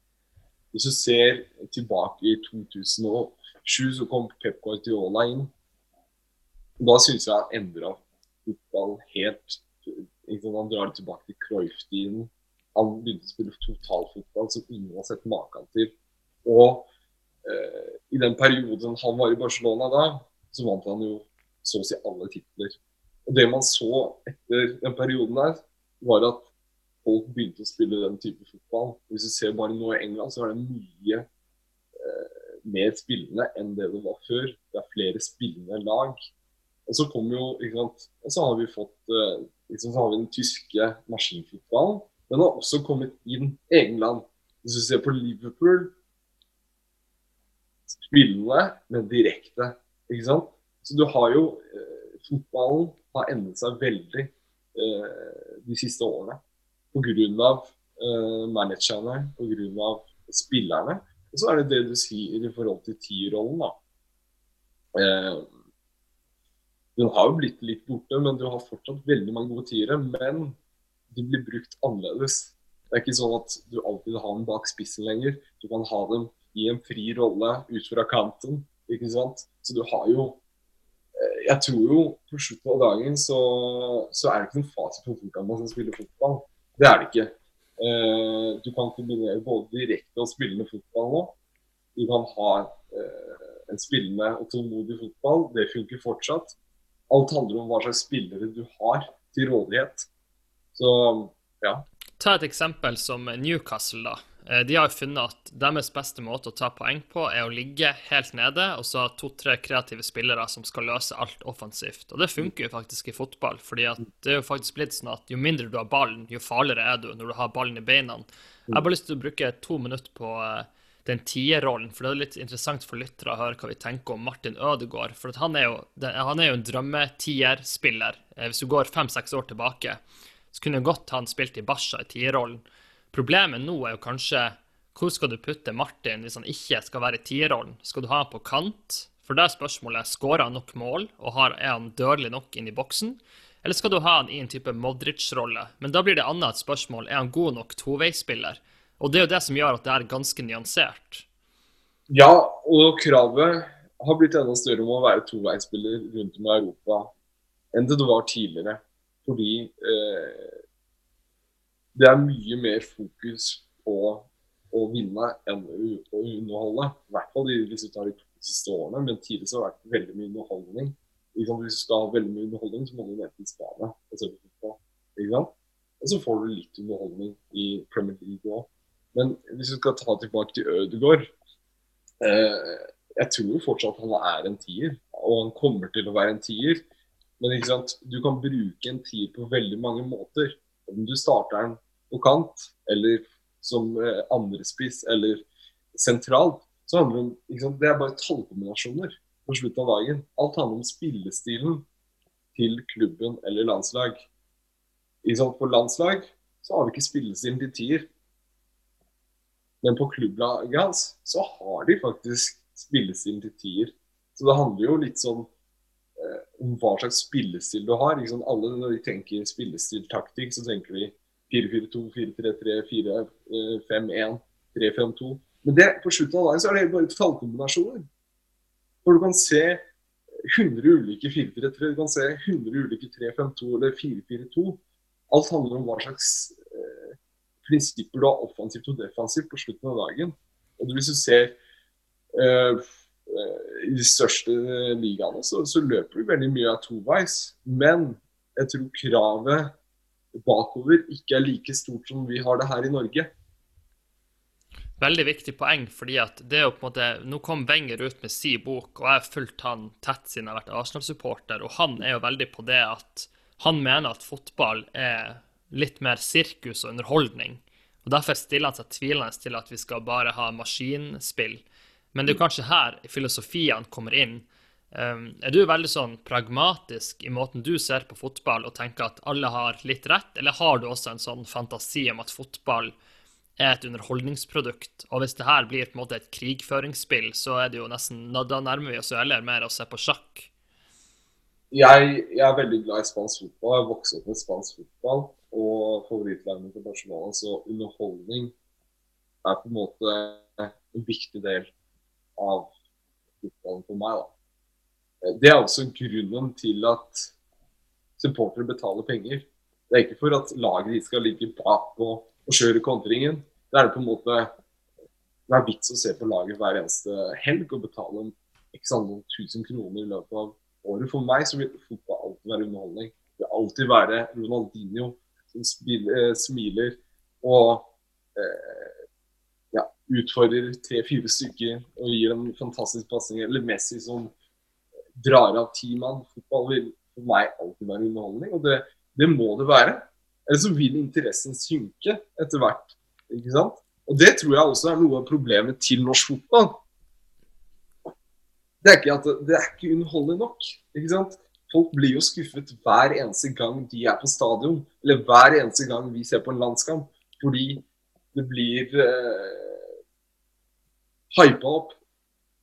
Hvis du ser tilbake i 2007, så kom Pep Guardiola inn. Da syns jeg han endra fotball helt Han drar det tilbake til Cruyff-tiden. Han begynte å spille totalfotball som ingen har sett maken til. Og eh, i den perioden han var i Barcelona da, så vant han jo så å si alle titler. Og det man så etter den perioden der, var at folk begynte å spille den type fotball. Hvis du ser bare nå i England, så er det mye eh, mer spillende enn det det var før. Det er flere spillende lag. Og så kom jo, ikke sant, og så har vi fått eh, liksom, så har vi den tyske maskinfotballen. Den har også kommet inn England. Hvis du ser på Liverpool Spillende, men direkte. Ikke sant? Så du har jo eh, Fotballen har endret seg veldig eh, de siste årene. Pga. Eh, managerne, pga. spillerne. Og så er det det du sier i forhold til tierrollen, da. Eh, den har jo blitt litt borte, men du har fortsatt veldig mange gode tiere. Men de blir brukt annerledes. Det er ikke sånn at du alltid har dem bak spissen lenger. Du kan ha dem i en fri rolle ut fra kanten. ikke sant? Så du har jo eh, Jeg tror jo på slutten av dagen så, så er det ikke noen fasit på hvordan man skal spille fotball. Det er det ikke. Eh, du kan kombinere både direkte og spillende fotball nå. Du kan ha eh, en spillende og tålmodig fotball. Det funker fortsatt. Alt handler om hva slags spillere du har til rådighet. Så ja. Ta et eksempel som Newcastle, da. Eh, De har funnet at deres beste måte å ta poeng på, er å ligge helt nede og så ha to-tre kreative spillere som skal løse alt offensivt. Og det funker jo faktisk i fotball, fordi det er jo faktisk blitt sånn at jo mindre du har ballen, jo farligere er du når du har ballen i beina. Jeg har bare lyst til å bruke to minutter på eh, den tierrollen, for det er litt interessant for lyttere å høre hva vi tenker om Martin Ødegaard. For han, er jo, han er jo en drømmetierspiller. Eh, Hvis du går fem-seks år tilbake, så kunne godt han spilt i Basha i tierrollen. Problemet nå er jo kanskje hvor skal du putte Martin hvis han ikke skal være i tierrollen? Skal du ha han på kant? For det er spørsmålet skårer han nok mål, og er han dødelig nok inn i boksen? Eller skal du ha han i en type Modric-rolle? Men da blir det annet et spørsmål, er han god nok toveispiller? Og det er jo det som gjør at det er ganske nyansert. Ja, og kravet har blitt enda større om å være toveispiller rundt om i Europa enn det det var tidligere. Fordi eh, det er mye mer fokus på å vinne enn å underholde. I hvert fall i- hvis du tar de siste årene, men tidligere så har det vært veldig mye underholdning. Hvis du skal ha veldig mye underholdning, så må du ned til Spania og. Og så får du litt underholdning i Premier League òg. Men hvis vi skal ta tilbake til Ødegaard eh, Jeg tror jo fortsatt han er en tier, og han kommer til å være en tier. Men ikke sant? du kan bruke en tier på veldig mange måter. Om du starter den på kant, eller som eh, andrespiss, eller sentralt, så handler det om ikke sant? Det er bare tallkombinasjoner på slutten av dagen. Alt handler om spillestilen til klubben eller landslag. Ikke sant? På landslag så har vi ikke spillestilen til tier. Men på klubblaget hans så har de faktisk spillestilen til tier. Så det handler jo litt sånn eh, om hva slags spillestil du har. Liksom? Alle når de tenker spillestiltaktikk, så tenker de 4-4-2, 4-3-3, 4-5-1, 3-5-2. Men det, på slutten av dagen så er det bare tallkombinasjoner. For du kan se 100 ulike 4-3-3, du kan se 100 ulike 3-5-2 eller 4-4-2. Alt handler om hva slags prinsipper du har offensivt og defensivt på slutten av dagen. Og hvis du ser uh, i de største ligaene, så, så, løper du veldig mye av toveis. Men jeg tror kravet bakover ikke er like stort som vi har det her i Norge. Veldig viktig poeng, fordi at det er jo på en måte Nå kom Wenger ut med sin bok, og jeg har fulgt han tett siden jeg har vært Arsenal-supporter, og han er jo veldig på det at han mener at fotball er litt mer sirkus og underholdning. Og Derfor stiller han seg tvilende til at vi skal bare ha maskinspill. Men det er kanskje her filosofiene kommer inn. Um, er du veldig sånn pragmatisk i måten du ser på fotball og tenker at alle har litt rett, eller har du også en sånn fantasi om at fotball er et underholdningsprodukt? Og hvis det her blir på en måte et krigføringsspill, så er det jo nesten, da nærmer vi oss jo heller mer å se på sjakk. Jeg, jeg, er veldig glad i spansk fotball. Jeg har vokst opp med spansk fotball. Og favorittlaget til Barcelona, så underholdning er på en måte en viktig del av fotballen for meg. Da. Det er også grunnen til at supportere betaler penger. Det er ikke for at laget ditt skal ligge bak og, kjøre kontringen. Det er på en måte det er vits å se på laget hver eneste helg og betale x antall tusen kroner i løpet av året. For meg så vil fotball alltid være underholdning. Det vil alltid være Ronaldinho smiler og eh, utfordrer tre-fire stykker og gir en fantastisk pasning. Eller Messi som drar av ti mann. Fotball vil for meg alltid være underholdning, og det, det må det være. Eller så vil interessen synke etter hvert. ikke sant? Og Det tror jeg også er noe av problemet til norsk fotball. Det er ikke, at det, det er ikke underholdende nok. ikke sant? Folk blir jo skuffet hver eneste gang de er på stadion, eller hver eneste gang vi ser på en landskamp. Fordi det blir eh, hypa opp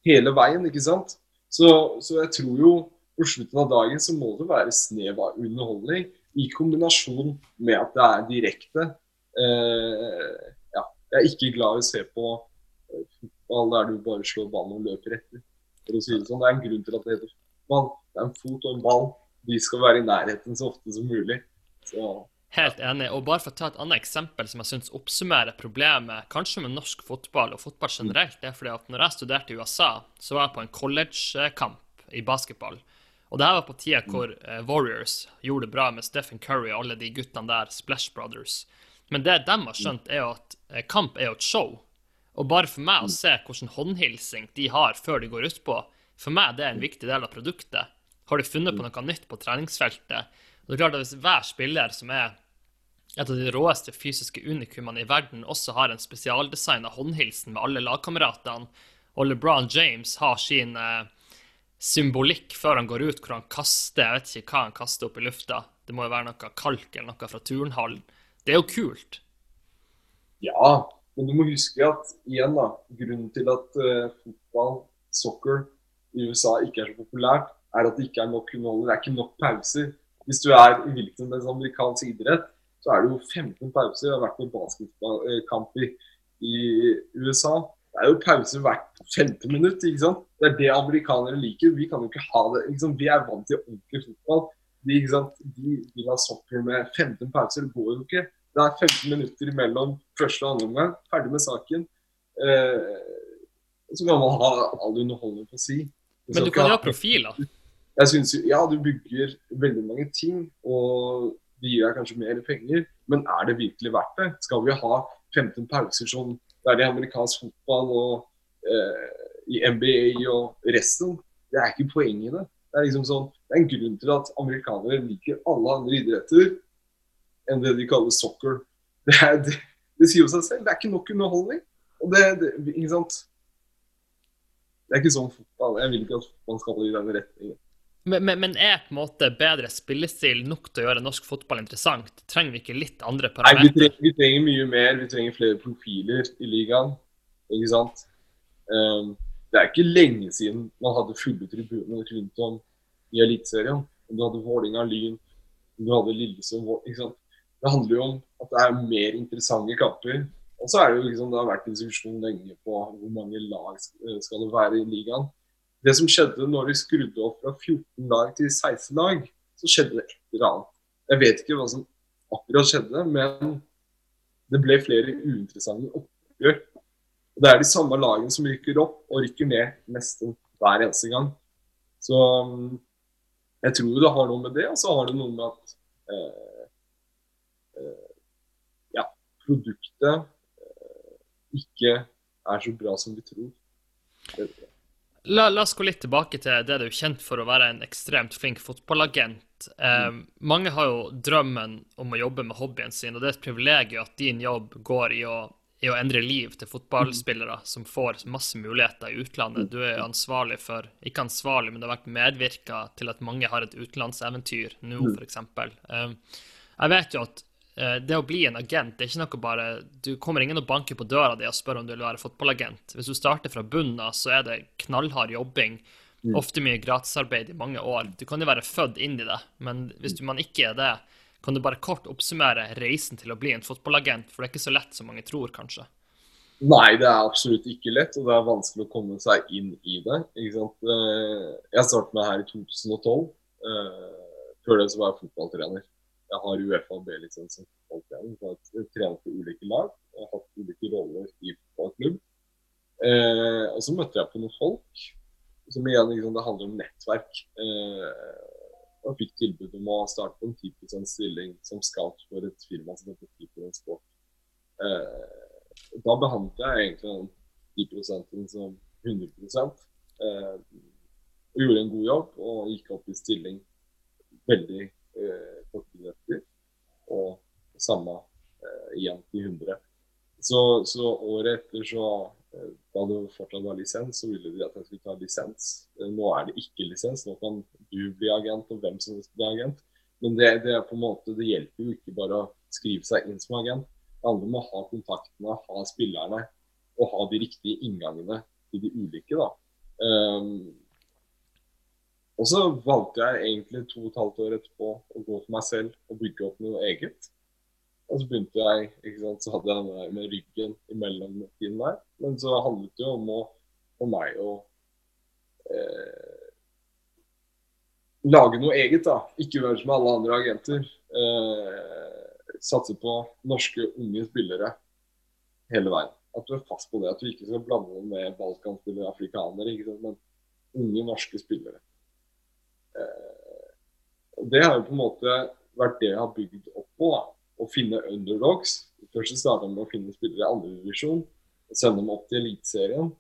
hele veien, ikke sant. Så, så, jeg tror jo på slutten av dagen så må det være snev av underholdning i kombinasjon med at det er direkte. Eh, ja, jeg er ikke glad i å se på eh, fotball der du bare slår ballen og løper etter. For å si Det sånn. Det er en grunn til at det heter fotball. Det er en fot og en ball. De skal være i nærheten så ofte som mulig. Så Helt enig. Og bare for å ta et annet eksempel som jeg syns oppsummerer problemet kanskje med norsk fotball og fotball generelt, det er fordi at når jeg studerte i USA, så var jeg på en collegekamp i basketball. Og det her var på tida hvor uh, Warriors gjorde det bra med Stephen Curry og alle de guttene der, Splash Brothers. Men det de har skjønt, er jo at uh, kamp er jo et show. Og bare for meg å se hvordan håndhilsing de har før de går utpå, for meg det er en viktig del av produktet. Har du funnet på noe nytt på treningsfeltet? Og det er klart at Hvis hver spiller som er et av de råeste fysiske unikumene i verden, også har en spesialdesigna håndhilsen med alle lagkameratene, og LeBron James har sin eh, symbolikk før han går ut, hvor han kaster Jeg vet ikke hva han kaster opp i lufta. Det må jo være noe kalk eller noe fra turnhallen. Det er jo kult. Ja, men du må huske at igjen da, grunnen til at uh, fotball, soccer, i USA ikke er så populært, er at det ikke er nok underholdning. Det er ikke nok pauser. Hvis du er i hvilken som helst amerikansk idrett, så er det jo 15 pauser. Jeg har vært på basketballkamp i, i USA. Det er jo pauser hvert femte minutt. ikke sant? Det er det amerikanere liker. Vi kan jo ikke ha det. Liksom, vi er vant til ordentlig fotball. De, ikke sant? de vil ha soccer med 15 pauser. Det går jo ikke. Det er 15 minutter mellom første og andre omgang. Ferdig med saken. Eh, så kan man ha all underholdning på si. Men du kan jo ha profiler. Jeg synes, Ja, du bygger veldig mange ting. Og det gir deg kanskje mer penger, men er det virkelig verdt det? Skal vi ha 15 pauser som det er i amerikansk fotball og eh, i NBA og resten? Det er ikke poenget i det. Det er, liksom sånn, det er en grunn til at amerikanere liker alle andre idretter enn det de kaller soccer. Det, er, det, det sier jo seg selv. Det er ikke nok underholdning. Og det, det, ikke sant? Det er ikke sånn fotball. Jeg vil ikke at man skal i den retningen. Men, men, men, er på en måte bedre spillestil nok til å gjøre norsk fotball interessant? Trenger vi ikke litt andre parametere? Nei, vi trenger, vi trenger, mye mer. Vi trenger flere profiler i ligaen. Ikke sant? Um, det er ikke lenge siden man hadde fulle tribuner rundt om i Eliteserien. Om du hadde Vålinga Lyn, om du hadde Lillesund? Det handler jo om at det er mer interessante kamper. Og så er det jo liksom, det har vært diskusjon lenge på hvor mange lag skal det være i ligaen. Det som skjedde når de skrudde opp fra 14 lag til 16 lag, så skjedde det et eller annet. Jeg vet ikke hva som akkurat skjedde, men det ble flere uinteressante oppgjør. Og Det er de samme lagene som rykker opp og rykker ned nesten hver eneste gang. Så mm, jeg tror det har noe med det, og så har det noe med at eh, eh, ja, produktet eh, ikke er så bra som vi tror. La, la, oss gå litt tilbake til det du er kjent for å være en ekstremt flink fotballagent. Eh, mm. Mange har jo drømmen om å jobbe med hobbyen sin, og det er et privilegium at din jobb går i å i å endre liv til fotballspillere som får masse muligheter i utlandet. Du er ansvarlig for Ikke ansvarlig, men det har vært medvirka til at mange har et utenlandseventyr nå, mm. f.eks. Eh, jeg vet jo at det å bli en agent, det er ikke noe bare Du kommer ingen og banker på døra di og spør om du vil være fotballagent. Hvis du starter fra bunnen av, så er det knallhard jobbing. Mm. Ofte mye gratisarbeid i mange år. Du kan jo være født inn i det, men hvis du, man ikke er det, kan du bare kort oppsummere reisen til å bli en fotballagent? For det er ikke så lett som mange tror, kanskje. Nei, det er absolutt ikke lett, og det er vanskelig å komme seg inn i det. ikke sant? Eh, jeg startet med her i 2012. Eh, før det så var jeg fotballtrener. Jeg har Uefa B-lisens som fotballtrener. Jeg har trent på ulike lag. og hatt ulike roller i fotballklubb. Eh, og så møtte jeg på noen folk som igjen liksom, det handler om nettverk og fikk tilbud om å starte på en 10 stilling som scout for et firma som heter 10 Sport. Eh, da behandlet jeg egentlig den 10 som 100 eh, og gjorde en god jobb og gikk opp i stilling veldig eh. Og samme eh, igjen til 100. Så, så året etter så da det fortsatt var lisens, så ville de at jeg skulle ta lisens. Eh, nå er det ikke lisens, nå kan du bli agent og hvem som helst bli agent. Men det, det, er på en måte, det hjelper jo ikke bare å skrive seg inn som agent. Det handler om å ha kontaktene, ha spillerne og ha de riktige inngangene til de ulike. da. Um, og så valgte jeg egentlig to og et halvt år etterpå å gå for meg selv og bygge opp noe eget. Og så begynte jeg, ikke sant, så hadde jeg den med ryggen imellom tiden der. Men så handlet det jo om å, for meg å eh, lage noe eget. da. Ikke være som alle andre agenter. Eh, satse på norske unge spillere hele veien. At du er fast på det. At du ikke skal blande dem med balkanspillere, afrikanere, ikke sant? men unge norske spillere. Eh, det har jo på en måte vært det jeg har bygd opp på. da å finne underdogs. Først starta med å finne spillere i andredivisjon. Sende dem opp til Eliteserien,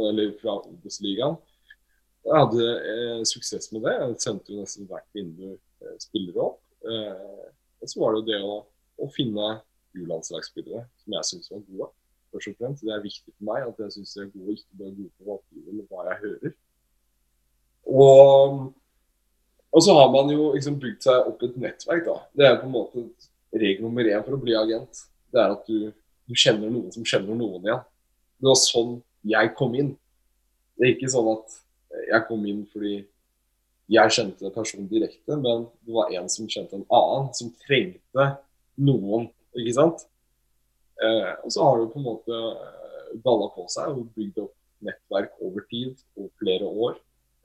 eller fra Obos-ligaen. Jeg hadde eh, suksess med det. Jeg sendte jo nesten hvert vindu eh, spillere opp. Eh, og så var det jo det å, å finne U-landslagsspillere som jeg syns var gode. Først og fremst. Det er viktig for meg at jeg syns de er gode, ikke bare gode på papiret, men hva jeg hører. Og, og så har man jo liksom bygd seg opp et nettverk. da. Det er på en måte regel nummer én for å bli agent, det er at du, du, kjenner noen som kjenner noen igjen. Det var sånn jeg kom inn. Det er ikke sånn at jeg kom inn fordi jeg kjente personen direkte, men det var en som kjente en annen, som trengte noen, ikke sant. Eh, og så har du på en måte dalla balla på seg og bygd opp nettverk over tid, over flere år.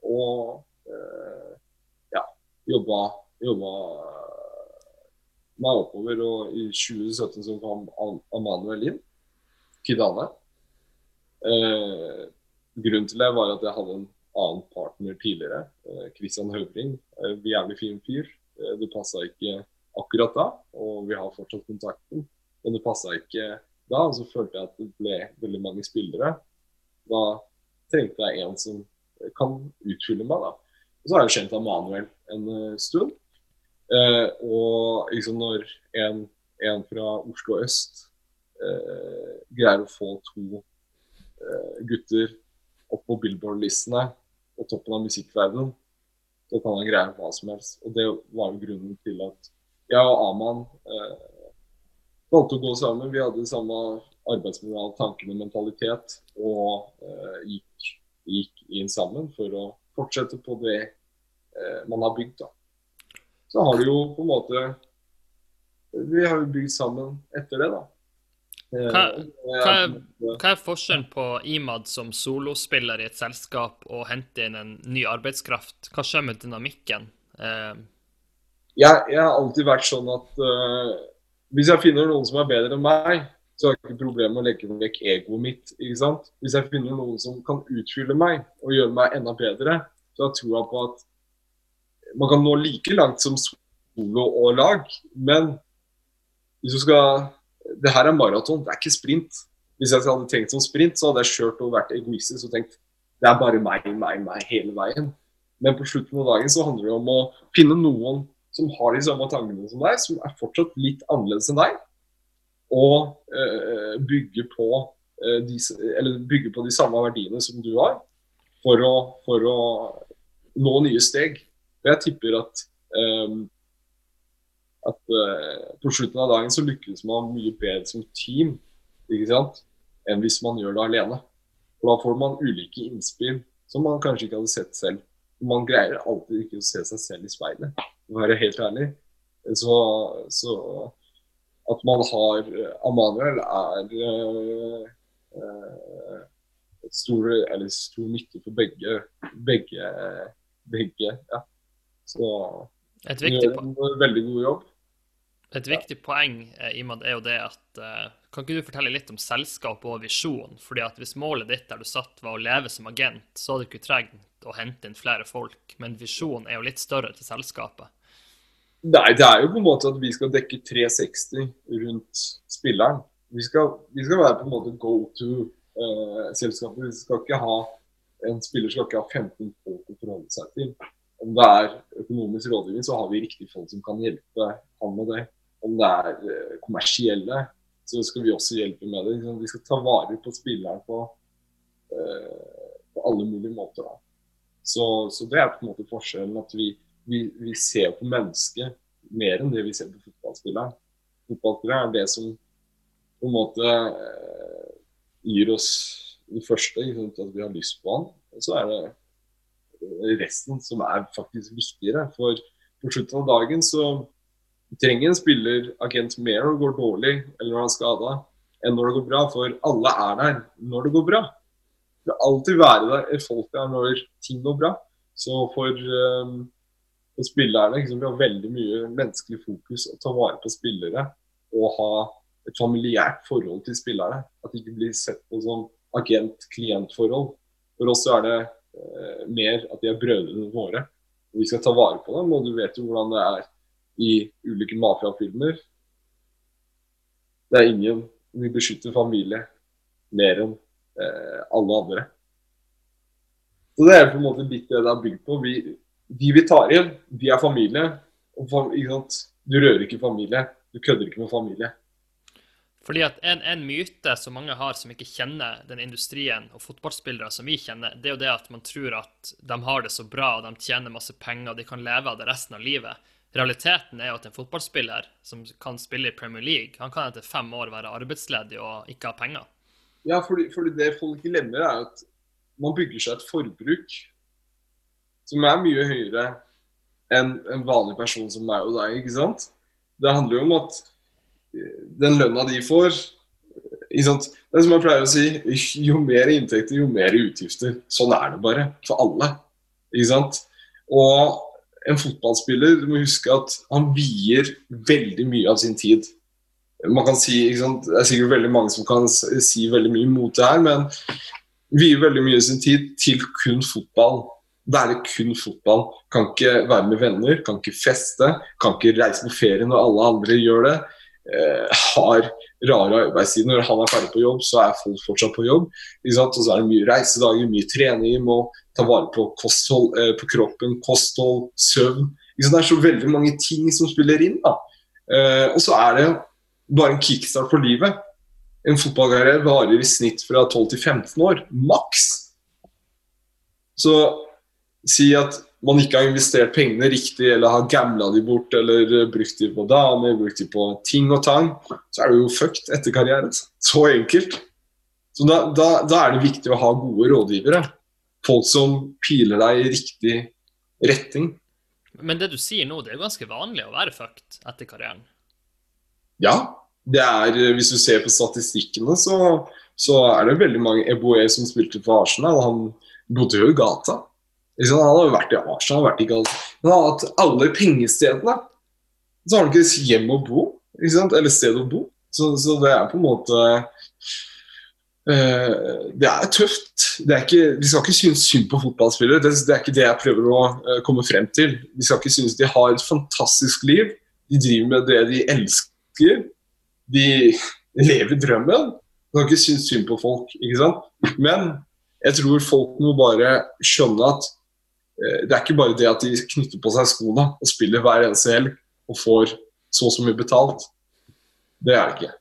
Og eh, jobba, jobba meg oppover. Og i 2017 så kom Amanuel inn. Kidane. Eh, grunnen til det var at jeg hadde en annen partner tidligere. Eh, Christian Høvring. Eh, jævlig fin fyr. Eh, det passa ikke akkurat da, og vi har fortsatt kontakten. Men det passa ikke da, og så følte jeg at det ble veldig mange spillere. Da trengte jeg en som kan utfylle meg. da. Og så har jeg kjent Manuel en uh, stund. Eh, og liksom når en, en, fra Oslo øst eh, greier å få to eh, gutter opp på Billboard-listene og toppen av musikkverdenen, så kan han greie hva som helst. Og det var jo grunnen til at jeg og Aman eh, valgte å gå sammen. Vi hadde samme arbeidsmoral, tankene, mentalitet, og eh, gikk, gikk, inn sammen for å fortsette på det eh, man har bygd. da. Så har du jo på en måte Vi har jo bygd sammen etter det, da. Eh, Hva, hva, er hva er forskjellen på Imad som solospiller i et selskap og hente inn en ny arbeidskraft? Hva skjer med dynamikken? Eh, jeg, jeg har alltid vært sånn at eh, hvis jeg finner noen som er bedre enn meg, så har jeg ikke problemer med å legge vekk egoet mitt. ikke sant? Hvis jeg finner noen som kan utfylle meg og gjøre meg enda bedre, så jeg troa på at man kan nå like langt som solo og lag, men hvis du skal Det her er maraton, det er ikke sprint. Hvis jeg hadde tenkt som sprint, så hadde jeg kjørt og vært egoistisk og tenkt det er bare meg, meg, meg hele veien. Men på slutten av dagen så handler det om å finne noen som har de samme tankene som deg, som er fortsatt litt annerledes enn deg, og eh, bygge, på, eh, de, bygge på de samme verdiene som du har, for å, for å nå nye steg. Og jeg tipper at, eh, at på slutten av dagen så lykkes man mye bedre som team ikke sant? enn hvis man gjør det alene. For da får man ulike innspill som man kanskje ikke hadde sett selv. Man greier alltid ikke å se seg selv i speilet, for å være helt ærlig. Så, så at man har Amanuel er eh, eh, stor, eller stor nytte for begge, begge, begge ja. Så et, viktig, gjør en veldig god jobb. et viktig poeng eh, Imad, er jo det at eh, Kan ikke du fortelle litt om selskap og visjon? Fordi at Hvis målet ditt der du satt var å leve som agent, så hadde du ikke trengt å hente inn flere folk. Men visjonen er jo litt større til selskapet. Nei, det er jo på en måte at vi skal dekke 360 rundt spilleren. Vi skal, vi skal være på en måte go to-selskapet. vi skal ikke ha En spiller skal ikke ha 15 folk å forholde seg til. Om det er økonomisk rådgivning, så har vi riktige folk som kan hjelpe han med det. Om det er eh, kommersielle, så skal vi også hjelpe med det. Vi skal ta vare på spilleren på, eh, på alle mulige måter. Så, så det er på en måte forskjellen. At vi, vi, vi ser på mennesket mer enn det vi ser på fotballspilleren. Fotballspilleren er det som på en måte eh, gir oss det første, at vi har lyst på han. Og så er det eh, resten som er faktisk viktigere. For på slutten av dagen så trenger en spiller agent mer når det går dårlig eller når han er skada, enn når det går bra. For alle er der når det går bra. Det vil alltid være der folk der når ting går bra. Så for, eh, for spillerne liksom, Vi har veldig mye menneskelig fokus å ta vare på spillere og ha et familiært forhold til spillere. At det ikke blir sett på som agent-klient-forhold. For oss er det eh, mer at de er brødrene våre. Og vi skal ta vare på dem. Og du vet jo hvordan det er i ulike mafiafilmer. Det er ingen Vi beskytter familie mer enn eh, alle andre. Så Det er på en måte litt det det er bygd på. Vi, de vi tar inn, de er familie. Og? Du rører ikke familie. Du kødder ikke med familie. Fordi at en, en myte som mange har som ikke kjenner den industrien og fotballspillere som vi kjenner, det er jo det at man tror at de har det så bra, og de tjener masse penger, og de kan leve av det resten av livet. Realiteten er jo at en fotballspiller som kan spille i Premier League, han kan etter fem år være arbeidsledig og ikke ha penger. Ja, fordi, fordi det folk glemmer, er at man bygger seg et forbruk som er mye høyere enn en vanlig person som meg og deg, ikke sant? Det handler jo om at eh, den lønna de får ikke sant? Det er som jeg pleier å si, jo mer inntekter, jo mer utgifter. Sånn er det bare for alle. Ikke sant? Og en fotballspiller, du må huske at han vier veldig mye av sin tid. Man kan si, ikke sant? Det er sikkert veldig mange som kan si veldig mye mot det her, men vier veldig mye av sin tid til kun fotball. Da er det kun fotball. Kan ikke være med venner, kan ikke feste, kan ikke reise på ferie når alle andre gjør det. Eh, har rare arbeidstider. Når han er ferdig på jobb, så er folk fortsatt på jobb. Og så er det mye reisedager, mye trening, må ta vare på kosthold, eh, på kroppen, kosthold, søvn. Det er så veldig mange ting som spiller inn. Eh, og så er det bare en kickstart for livet. En fotballkarriere varer i snitt fra 12 til 15 år, maks. Så si at man ikke har investert pengene riktig, eller har gambla de bort, eller eh, brukt de på damer, brukt de på ting og tang, så er du jo fucked etter karrieren. Så enkelt. Så da, da, da er det viktig å ha gode rådgivere. Folk som piler deg i riktig retning. Men det du sier nå, det er ganske vanlig å være fucked etter karrieren. Ja. Det er, hvis du ser på statistikkene, så, så er det veldig mange Eboe som spilte for Arsenal. Han bodde jo i gata. Han har jo vært i Arsenal, vært i Galt. Han har hatt alle pengestedene. Så har han ikke hjem å bo, eller sted å bo. Så, så det er på en måte Uh, det er tøft. Det er ikke, vi skal ikke synes synd på fotballspillere. Det, det, er ikke det jeg prøver å uh, komme frem til. Vi skal ikke synes de har et fantastisk liv. De driver med det de elsker. De lever drømmen. Vi skal ikke synes synd på folk. ikke sant? Men jeg tror folk må bare skjønne at det er ikke bare det at de knytter på seg skoene og spiller hver eneste helg og får så og så mye betalt. Det er det ikke.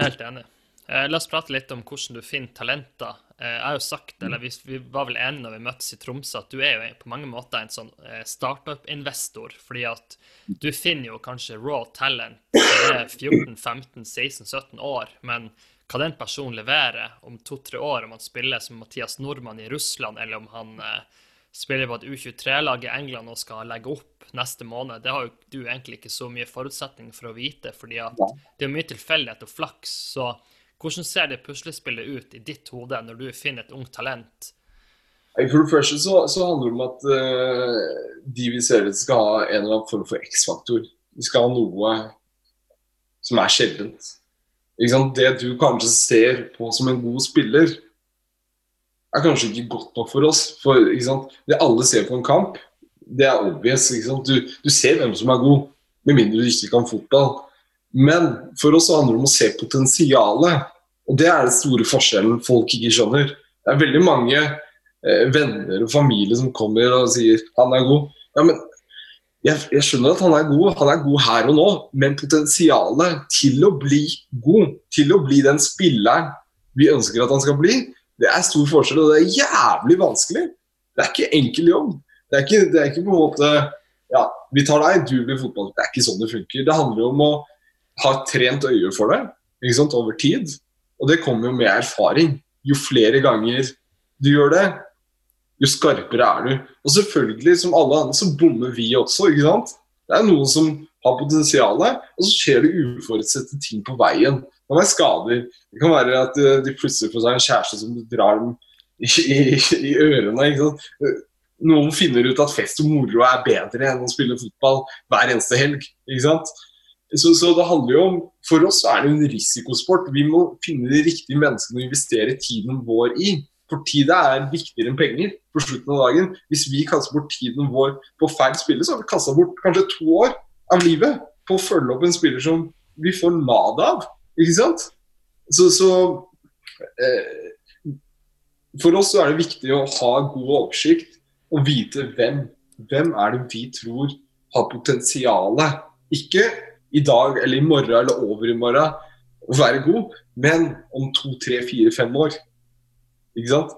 Helt enig. Eh, la oss prate litt om hvordan du finner talenter. Eh, jeg har jo sagt, eller vi, vi var vel enige når vi møttes i Tromsø, at du er jo på mange måter en sånn eh, startup-investor. Fordi at du finner jo kanskje raw talent er 14-15-16-17 år, men hva den personen leverer om to-tre år, om han spiller som Mathias Nordmann i Russland, eller om han eh, spiller på et U23-lag i England og skal legge opp neste måned, det har jo du egentlig ikke så mye forutsetning for å vite, fordi at det er mye tilfeldighet og flaks. så hvordan ser det puslespillet ut i ditt hode når du finner et ungt talent? For det første så, så handler det om at uh, de vi ser ut skal ha en eller annen form for X-faktor. De skal ha noe som er sjeldent. Det du kanskje ser på som en god spiller, er kanskje ikke godt nok for oss. For Det alle ser på en kamp, det er obvious. Du, du, ser hvem som er god, med mindre du ikke kan fotball. Men for oss handler det om å se potensialet. Og det er den store forskjellen folk ikke skjønner. Det er veldig mange eh, venner og familie som kommer og sier han er god. Ja, men jeg, jeg, skjønner at han er god, han er god her og nå, men potensialet til å bli god, til å bli den spilleren vi ønsker at han skal bli, det er stor forskjell, og det er jævlig vanskelig. Det er ikke enkel jobb. Det er ikke, det er ikke på en måte ja, vi tar deg, du blir fotball. Det er ikke sånn det funker. Det handler jo om å har trent øye for det ikke sant, over tid. Og det kommer jo med erfaring. Jo flere ganger du gjør det, jo skarpere er du. Og selvfølgelig, som alle andre, så bommer vi også. ikke sant? Det er noen som har potensial, og så skjer det uforutsette ting på veien. Kan være skader. Det kan være at eh, de plutselig får seg en kjæreste som drar dem i, i, i ørene. Noen finner ut at fest og moro er bedre enn å spille fotball hver eneste helg. ikke? Så, så, det handler jo om For oss er det en risikosport. Vi må finne de riktige menneskene å investere tiden vår i. For tid er viktigere enn penger på slutten av dagen. Hvis vi kaster bort tiden vår på feil spiller, så har vi kasta bort kanskje to år av livet på å følge opp en spiller som vi får nada av. Ikke sant? Så, så eh, For oss så er det viktig å ha god oversikt og vite hvem, hvem er det vi tror har potensialet. Ikke i dag eller i morgen eller over i morgen å være god, men om to, tre, fire, fem år. Ikke sant?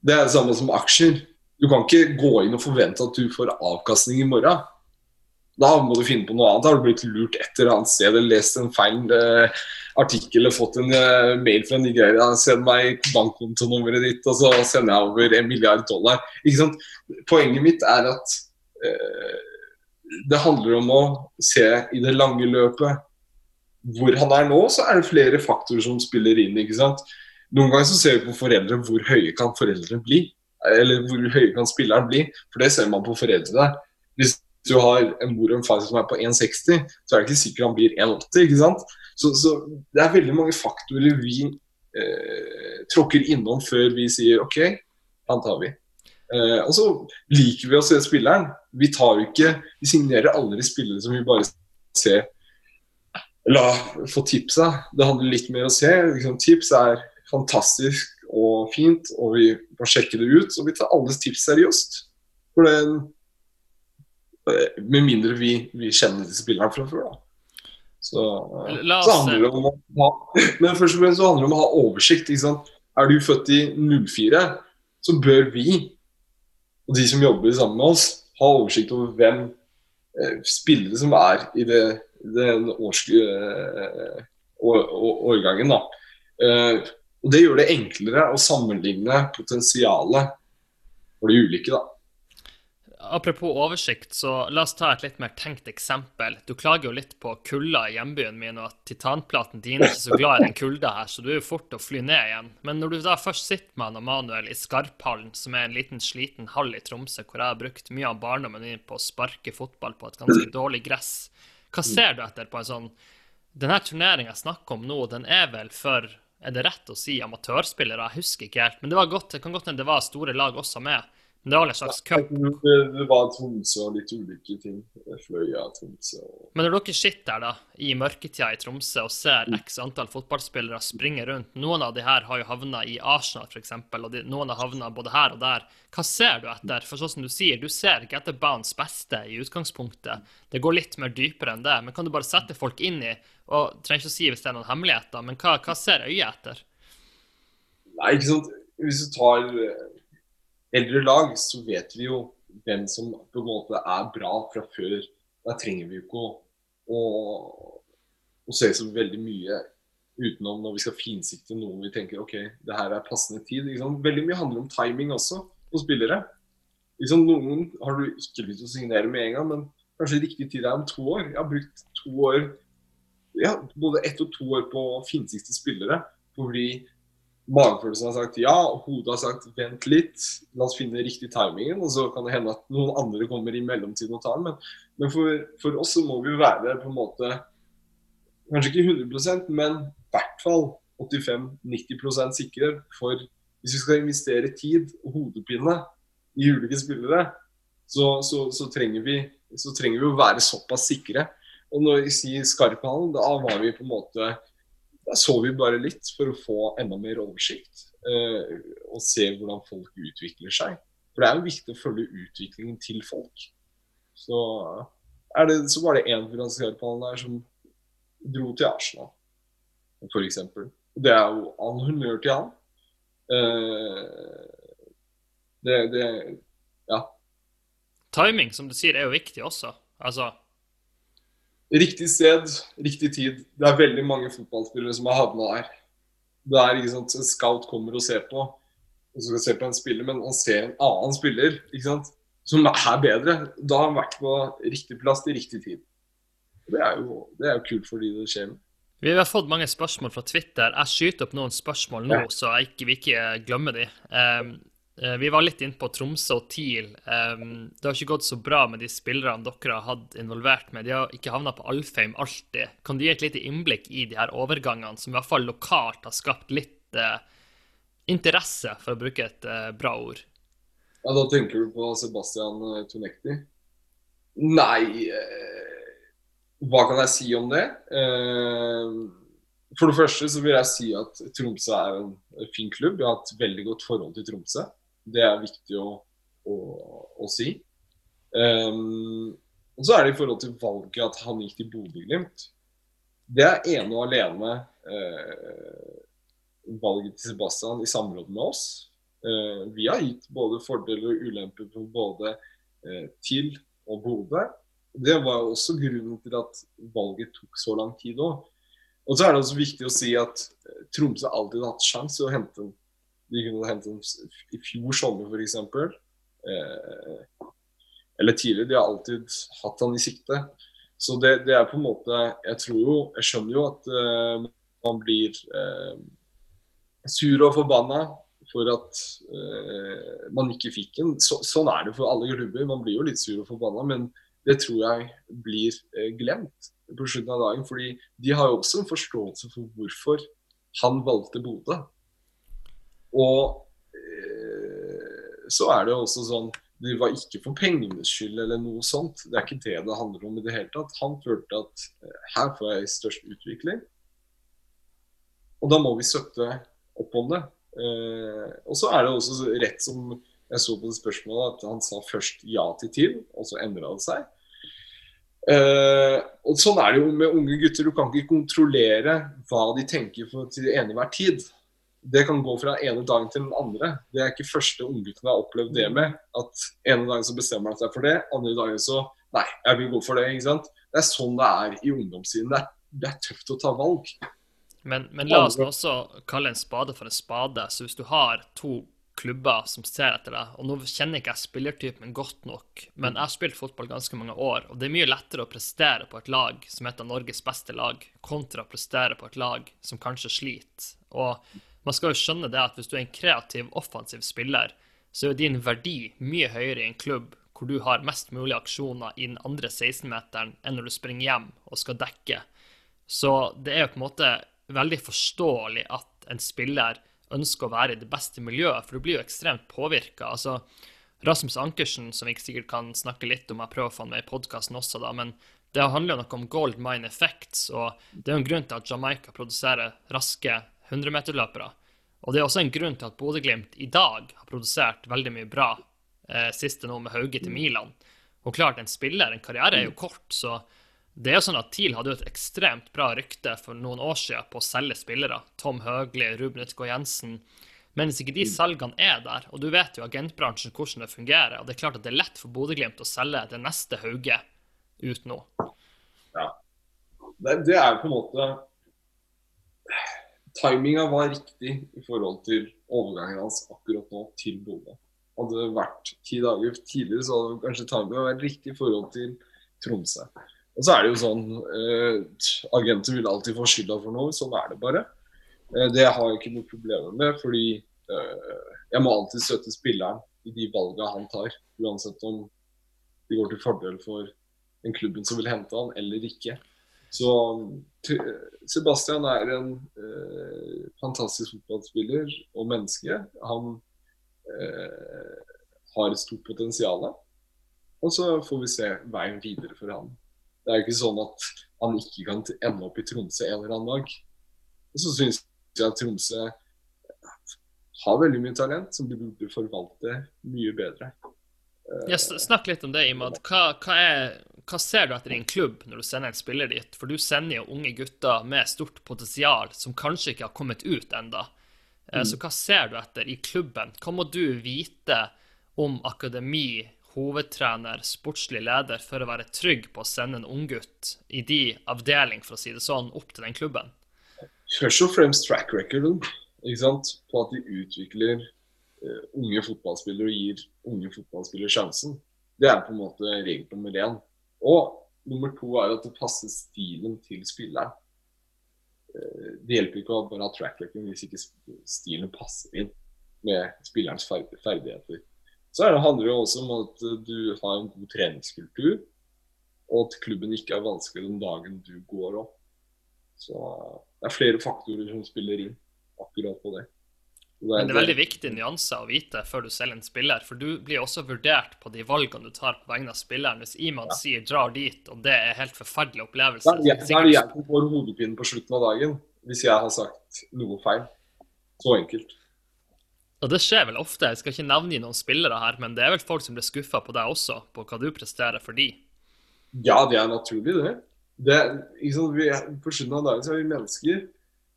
Det er det samme som aksjer. Du kan ikke gå inn og forvente at du får avkastning i morgen. Da må du finne på noe annet. Har du blitt lurt et eller annet sted eller lest en feil eh, artikkel eller fått en eh, mail fra Nigeria. Send meg bankkontonummeret ditt, og så sender jeg over en milliard dollar. Ikke sant? Poenget mitt er at eh, det handler om å se i det lange løpet hvor han er nå, så er det flere faktorer som spiller inn. ikke sant? Noen ganger så ser vi på foreldre hvor høye kan foreldre bli. Eller hvor høye kan spilleren bli. For det ser man på foreldre. Hvis du har en mor og en far som er på 1,60, så er det ikke sikkert han blir 1,80. ikke sant? Så, så, det er veldig mange faktorer vi eh, tråkker innom før vi sier OK, han tar vi. Eh, og så liker vi å se spilleren. Vi tar jo ikke Vi signerer aldri spillere som vi bare ser La få tipsa. Det handler litt mer om å se. Liksom, tips er fantastisk og fint, og vi må sjekke det ut. Og vi tar alles tips seriøst. For det Med mindre vi, vi kjenner disse spillerne fra før, da. Så, så, handler det om å ha Men først og fremst så handler det om å ha oversikt. Er du født i 04, så bør vi og de som jobber sammen med oss, ha oversikt over hvem eh, spillere som er i det, den årske, eh, årgangen. Da. Eh, og Det gjør det enklere å sammenligne potensialet for de ulike. da. Apropos oversikt, så la oss ta et litt mer tenkt eksempel. Du klager jo litt på kulda i hjembyen min, og at titanplaten din er ikke så glad i den kulda her, så du er jo fort å fly ned igjen. Men når du da først sitter med han og Manuel i Skarphallen, som er en liten sliten hall i Tromsø, hvor jeg har brukt mye av barndommen min på å sparke fotball på et ganske dårlig gress, hva ser du etter på en sånn Denne turneringa jeg snakker om nå, den er vel for er det rett å si amatørspillere? Jeg husker ikke helt. Men det, var godt, det kan godt hende det var store lag også med. Men det var en slags cup. Det, det var Tromsø og litt ulike ting. Fløya, Tromsø og Men når dere sitter der da, i mørketida i Tromsø og ser x antall fotballspillere springe rundt, noen av de her har jo havna i Arsenal f.eks., og de, noen har havna både her og der. Hva ser du etter? For sånn som du sier, du ser ikke etter banens beste i utgangspunktet. Det går litt mer dypere enn det. Men kan du bare sette folk inn i, og trenger ikke å si hvis det er noen hemmeligheter, men hva, hva ser øyet etter? Nei, ikke sant. Hvis du tar eldre lag, så vet vi jo hvem som på en måte er bra fra før. Da trenger vi jo ikke å, å, å se så veldig mye utenom når vi skal finsikte noen vi tenker OK, det her er passende tid. Veldig mye handler om timing også på spillere. Liksom, noen har du ikke lyst til å signere med en gang, men kanskje riktig tid er om to år. Jeg har brukt to år, ja, både ett og to år på å finsikte spillere. Fordi magefølelsen har sagt ja, og hodet har sagt vent litt, la oss finne riktig timingen. Og så kan det hende at noen andre kommer i mellomtiden og tar den. Men, men for, for, oss så må vi være på en måte Kanskje ikke 100 men i hvert fall 85-90 sikre. For hvis vi skal investere tid og hodepine i ulike spillere, så, så, så, trenger vi, så trenger vi å være såpass sikre. Og når vi sier Skarphallen, da var vi på en måte da så vi bare litt for å få enda mer oversikt uh, og se hvordan folk utvikler seg. For det er jo viktig å følge utviklingen til folk. Så, det, så var det én finansierpallen der som dro til Arsenal, f.eks. Det er jo all honnør til han. Uh, det, det Ja. Timing, som du sier, er jo viktig også. Altså, Riktig sted, riktig tid. Det er veldig mange fotballspillere som har havna der. Det er ikke sant, En scout kommer og ser på, og så skal se på en spiller, men han ser en annen spiller ikke sant, som er bedre. Da har han vært på riktig plass til riktig tid. Det er jo, det er jo kult fordi det skjer. Vi har fått mange spørsmål fra Twitter. Jeg skyter opp noen spørsmål nå, ja. så jeg ikke, vi ikke glemmer de. Um, vi var litt inne på Tromsø og TIL. Det har ikke gått så bra med de spillerne dere har hatt involvert med. De har ikke havna på Alfheim alltid. Kan du gi et lite innblikk i de her overgangene, som i hvert fall lokalt har skapt litt eh, interesse, for å bruke et eh, bra ord? Ja, Da tenker du på Sebastian Tonekti. Nei eh, Hva kan jeg si om det? Eh, for det første så vil jeg si at Tromsø er en fin klubb. Jeg har hatt veldig godt forhold til Tromsø. Det er viktig å, å, å si. Um, og så er det i forhold til valget at han gikk til Bodø-Glimt. Det er ene og alene uh, valget til Sebastian i samråd med oss. Uh, vi har gitt både fordeler og ulemper på både uh, TIL og Bodø. Det var også grunnen til at valget tok så lang tid òg. Og så er det også viktig å si at Tromsø alltid har hatt sjanse å hente en de kunne hente dem i fjor sommer, f.eks. Eh, eller tidligere. De har alltid hatt han i sikte. Så det, det, er på en måte Jeg tror jo Jeg skjønner jo at uh, man blir uh, sur og forbanna for at uh, man ikke fikk en. Så, sånn er det for alle klubber. Man blir jo litt sur og forbanna, men det tror jeg blir glemt på slutten av dagen. fordi de har jo også en forståelse for hvorfor han valgte Bodø. Og eh, så er det jo også sånn Det var ikke for pengenes skyld eller noe sånt. Det er ikke det det handler om i det hele tatt. Han følte at eh, her får jeg størst utvikling. Og da må vi støtte opp om det. Eh, og så er det også rett som jeg så på det spørsmålet, at han sa først ja til TIL, og så endra det seg. Uh, og Sånn er det jo med unge gutter. Du kan ikke kontrollere hva de tenker for, til enhver tid det kan gå fra ene dagen til den andre. Det er ikke første unggutten har opplevd det med. At ene dagen så bestemmer han seg for det, andre dagen så Nei, jeg vil gå for det. ikke sant? Det er sånn det er i ungdomstiden. Det er, det er tøft å ta valg. Men, men, la oss også kalle en spade for en spade. Så hvis du har to klubber som ser etter deg. Og nå kjenner ikke jeg spillertypen godt nok, men jeg har spilt fotball ganske mange år, og det er mye lettere å prestere på et lag som heter Norges beste lag, kontra å prestere på et lag som kanskje sliter. Og man skal jo skjønne det at hvis du er en kreativ, offensiv spiller, så er din verdi mye høyere i en klubb hvor du har mest mulig aksjoner i den andre 16-meteren enn når du springer hjem og skal dekke. Så det er jo på en måte veldig forståelig at en spiller ønsker å være i det beste miljøet, for du blir jo ekstremt påvirka. Altså, Rasmus Ankersen, som vi sikkert kan snakke litt om, jeg prøver å få han med i podkasten også, da, men det handler jo noe om gold mine effects, og det er jo en grunn til at Jamaica produserer raske 100-meterløpere. Og det er også en grunn til at Bodø-Glimt i dag har produsert veldig mye bra eh, siste nå med Hauge til Milan. Og klart, en spiller, en karriere, er jo kort, så det er jo sånn at TIL hadde jo et ekstremt bra rykte for noen år siden på å selge spillere. Tom Høgli, Ruben Utgaard Jensen. Men hvis ikke de salgene er der, og du vet jo agentbransjen hvordan det fungerer, og det er klart at det er lett for Bodø-Glimt å selge det neste Hauge ut nå. Ja. Det, det er på en måte Timinga var riktig i forhold til overgangen hans akkurat nå til Bodø hadde det vært ti dager tidligere, så hadde kanskje timinga vært riktig i forhold til Tromsø. Og så er det jo sånn eh, Agenter vil alltid få skylda for noe. Sånn er det bare. Eh, det har jeg ikke noe problemer med, fordi eh, jeg må alltid støtte spilleren i de valgene han tar. Uansett om de går til fordel for den klubben som vil hente han, eller ikke. Så Sebastian er en eh, fantastisk fotballspiller og menneske. Han Eh, har et stort potensial. Og så får vi se veien videre for han. Det er ikke sånn at han ikke kan ende opp i Tromsø en eller annen dag. Og så syns jeg at Tromsø har veldig mye talent som de burde forvalte mye bedre. Ja, snakk litt om det, Imad. Hva, hva, er, hva, ser du etter i en klubb når du sender en spiller dit? For du sender jo unge gutter med stort potensial som kanskje ikke har kommet ut enda. Mm. så hva ser du etter i klubben? Hva må du vite om akademi, hovedtrener, sportslig leder for å være trygg på å sende en unggutt i de avdeling, for å si det sånn, opp til den klubben? Først og fremst track recorden på at de utvikler uh, unge fotballspillere og gir unge fotballspillere sjansen. Det er på en måte regel nummer én. Og nummer to er at det passer stilen til spilleren. Eh, det hjelper ikke å bare ha track record hvis ikke stilen passer inn med spillerens ferdigheter. Så det handler det også om at eh, du har en god treningskultur, og at klubben ikke er vanskelig den dagen du går opp. Så det er flere faktorer som spiller inn akkurat på det. Men det er veldig viktig nyanser å vite før du selger en spiller, for du blir også vurdert på de valgene du tar på vegne av spilleren. Hvis Iman ja. sier 'drar dit', og det er helt forferdelig opplevelse Da er det jeg som får hodepinen på slutten av dagen, hvis jeg har sagt noe feil. Så enkelt. Og det skjer vel ofte. Jeg skal ikke nevne noen spillere her, men det er vel folk som blir skuffa på deg også, på hva du presterer for de. Ja, det er naturlig, det. det liksom, vi, på slutten av dagen så er vi mennesker.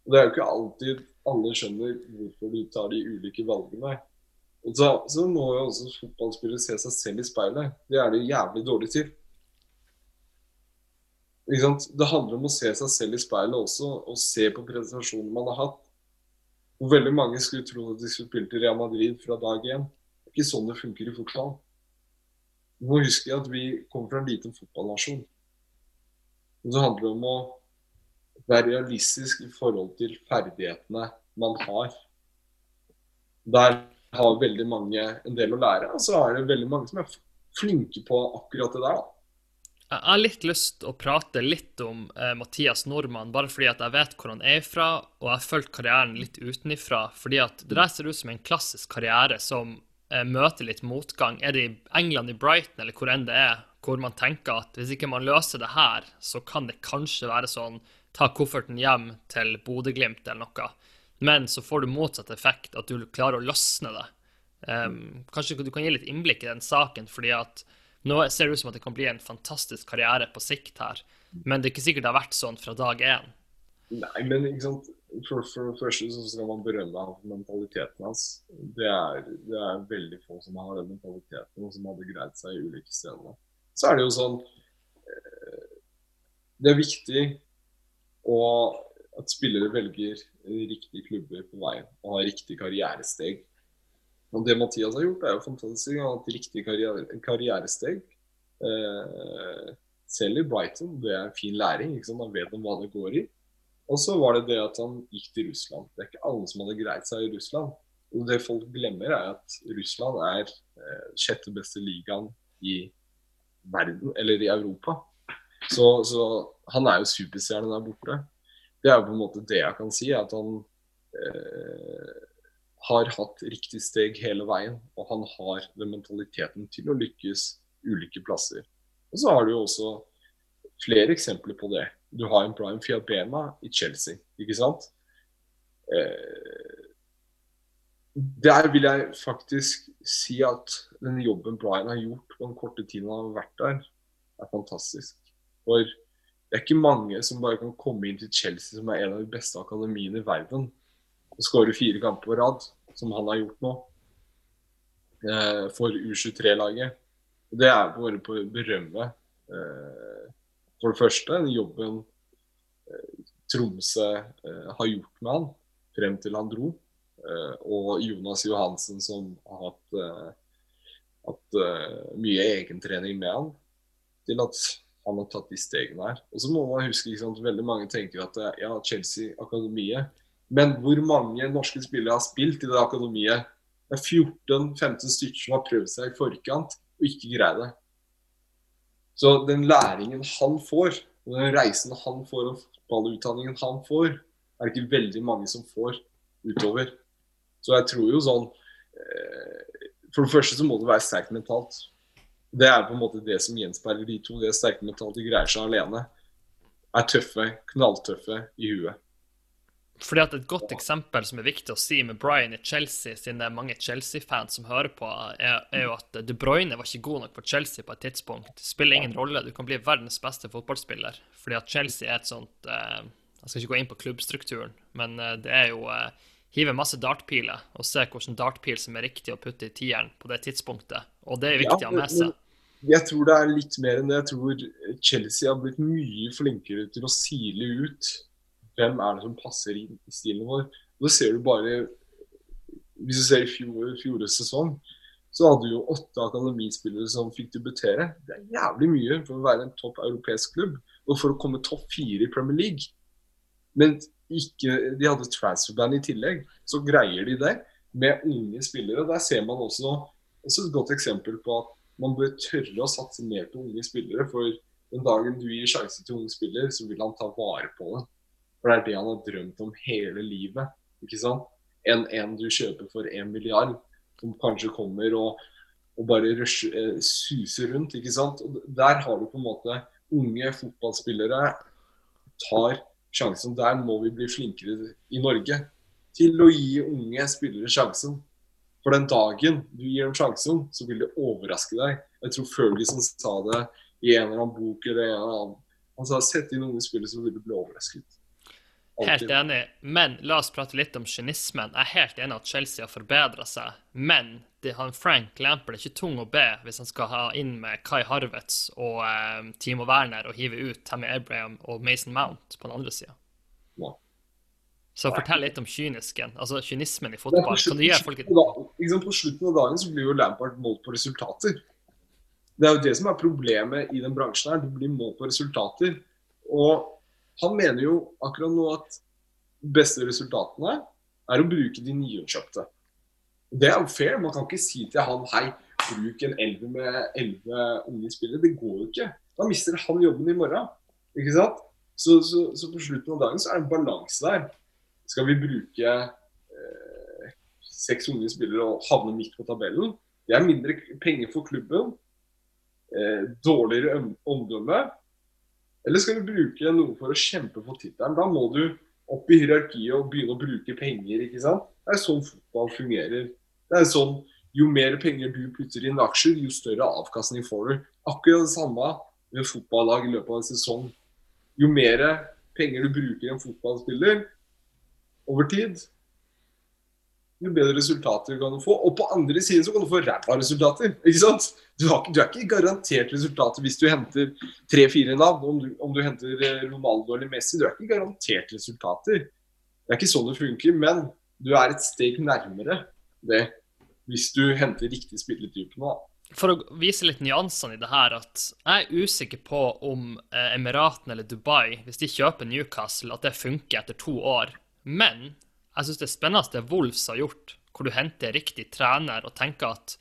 Og det er jo ikke alltid alle skjønner hvorfor du tar de ulike valgene. Og så, så må jo også fotballspillere se seg selv i speilet. Det er de jævlig dårlig til. Det handler om å se seg selv i speilet også, og se på prestasjonen man har hatt. Hvor veldig mange skulle tro at de skulle spille til Real Madrid fra dag én. Det er ikke sånn det funker i fotball. Du må huske at vi kommer fra en liten fotballnasjon. Og så handler det om å være realistisk i forhold til ferdighetene man har. Der har veldig mange en del å lære, og så er det veldig mange som er flinke på akkurat det der. Jeg har litt lyst til å prate litt om eh, Mathias Nordmann, bare fordi at jeg vet hvor han er fra, og jeg har fulgt karrieren litt utenifra. Fordi at det der ser ut som en klassisk karriere som eh, møter litt motgang. Er det i England, i Brighton, eller hvor enn det er, hvor man tenker at hvis ikke man løser det her, så kan det kanskje være sånn ta kofferten hjem til Bodø-Glimt eller noe. Men så får du motsatt effekt, at du klarer å løsne det. Um, kanskje du kan gi litt innblikk i den saken, fordi at nå ser det ut som at det kan bli en fantastisk karriere på sikt her. Men det er ikke sikkert det har vært sånn fra dag én. Nei, men ikke sant? For, det første så skal man berømme ham for mentaliteten hans. Det er, det er, veldig få som har den mentaliteten, og som hadde greid seg i ulike steder. Så er det jo sånn eh, Det er viktig og at spillere velger riktige klubber på veien og har riktig karrieresteg. Og det Mathias har gjort, er jo fantastisk. Han har hatt riktig karriere, karrieresteg. Eh, selv i Brighton. Det er fin læring. ikke? Han vet om hva det går i. Og så var det det at han gikk til Russland. Det er ikke alle som hadde greid seg i Russland. Og det folk glemmer, er at Russland er eh, sjette beste ligaen i verden, eller i Europa. Så, så han er jo superstjerne der borte. Det er jo på en måte det jeg kan si, at han eh, har hatt riktig steg hele veien. Og han har den mentaliteten til å lykkes ulike plasser. Og så har du jo også flere eksempler på det. Du har en Brian Fiabema i Chelsea, ikke sant? Eh, der vil jeg faktisk si at den jobben Brian har gjort på den korte tiden han har vært der, er fantastisk. For det er ikke mange som bare kan komme inn til Chelsea, som er en av de beste akademiene i verden, og skåre fire kamper på rad, som han har gjort nå, eh, for U23-laget. Det er bare på å berømme eh, for det første den jobben eh, Tromsø har gjort med han frem til han dro. Og Jonas Johansen som har hatt, hatt mye egentrening med han til at han har tatt de stegene her. Og så må man huske at Veldig mange tenker at ja, Chelsea, akademiet. Men hvor mange norske spillere har spilt i det akademiet? Det er 14-15 stykker som har prøvd seg i forkant og ikke greier det. Så den læringen han får, og den reisen han får, og fotballutdanningen han får, er det ikke veldig mange som får utover. Så jeg tror jo sånn eh, For det første så må det være sterkt mentalt. Det er på en måte det som gjenspeiler de to. Det er sterke mentalt, de greier seg alene. Er tøffe, knalltøffe i huet. Fordi at Et godt eksempel som er viktig å si med Brian i Chelsea, siden det er mange Chelsea-fans som hører på, er, er, jo at De Bruyne var ikke god nok for Chelsea på et tidspunkt. Det spiller ingen rolle. Du kan bli verdens beste fotballspiller. Fordi at Chelsea er et sånt eh, Jeg skal ikke gå inn på klubbstrukturen, men eh, det er jo eh, Hive masse dartpiler og se hvilken dartpil som er riktig å putte i tieren på det tidspunktet. Og det er viktig å ha med seg. Jeg tror det er litt mer enn det. Jeg tror Chelsea har blitt mye flinkere til å sile ut hvem er det som passer inn i stilen vår. Og det ser du bare Hvis du ser i fjor, fjorårets sesong, så hadde du jo åtte akademispillere som fikk debutere. Det er jævlig mye for å være en topp europeisk klubb, og for å komme topp fire i Premier League. Men ikke, de hadde transferband i tillegg, så greier de det med unge spillere. Der ser man også, også et godt eksempel på at man bør tørre å satse mer på unge spillere. For den dagen du gir sjanse til unge spillere, så vil han ta vare på det. For det er det han har drømt om hele livet. ikke sant? Enn en du kjøper for en milliard, som kanskje kommer og, og bare rush, eh, suser rundt. ikke sant? Og Der har du på en måte unge fotballspillere tar sjansen. Der må vi bli flinkere i Norge til å gi unge spillere sjansen. For den dagen du gir dem sjansen, så vil det overraske deg. Jeg tror Ferguson sa det i en eller annen bok eller en eller annen. Han sa sett inn unge spillere, så vil du bli overrasket. Helt enig, men la oss prate litt om kynismen. Jeg er helt enig at Chelsea har forbedra seg, men det, han Frank Lampard er ikke tung å be hvis han skal ha inn med Kai Harvetz og eh, Timo Werner og hive ut Tammy Abraham og Mason Mount på den andre sida. Ja. Så fortell litt om kynisken, altså kynismen i fotball. Kan du gi folk et På slutten av dagen så blir jo Lampard målt på resultater. Det er jo det som er problemet i den bransjen her. Du blir målt på resultater. Og han mener jo akkurat nå at beste resultatene er å bruke de nyinnkjøpte. Det er jo fair. Man kan ikke si til han hei, bruk en elver med elleve unge spillere. Det går jo ikke. Da mister han jobben i morgen. Ikke sant? Så, så, så, på slutten av dagen så er det en balanse der. Skal vi bruke seks unge spillere og havne midt på tabellen? Det er mindre penger for klubben. Eh, dårligere omdømme. Eller skal du bruke noe for å kjempe for tittelen? Da må du opp i hierarkiet og begynne å bruke penger. ikke sant? Det er sånn fotball fungerer. Det er sånn, Jo mer penger du putter inn i aksjer, jo større avkastning får du. Akkurat det samme med fotballag i løpet av en sesong. Jo mer penger du bruker i en fotballspiller over tid, jo bedre resultater kan du få. Og på andre siden så kan du få ræva resultater. ikke sant? Du, har, du, er ikke garantert resultater hvis du henter tre-fire navn. Om du, om du, henter eh, Ronaldo eller Messi, du er ikke garantert resultater. Det er ikke sånn det funker, men du er et steg nærmere det. Hvis du henter riktig spillertype nå. For å vise litt nyansene i det her, at jeg er usikker på om Emiraten Emiratene eller Dubai, hvis de kjøper Newcastle, at det funker etter to år. Men jeg syns det spennende Wolves har gjort, hvor du henter riktig trener og tenker at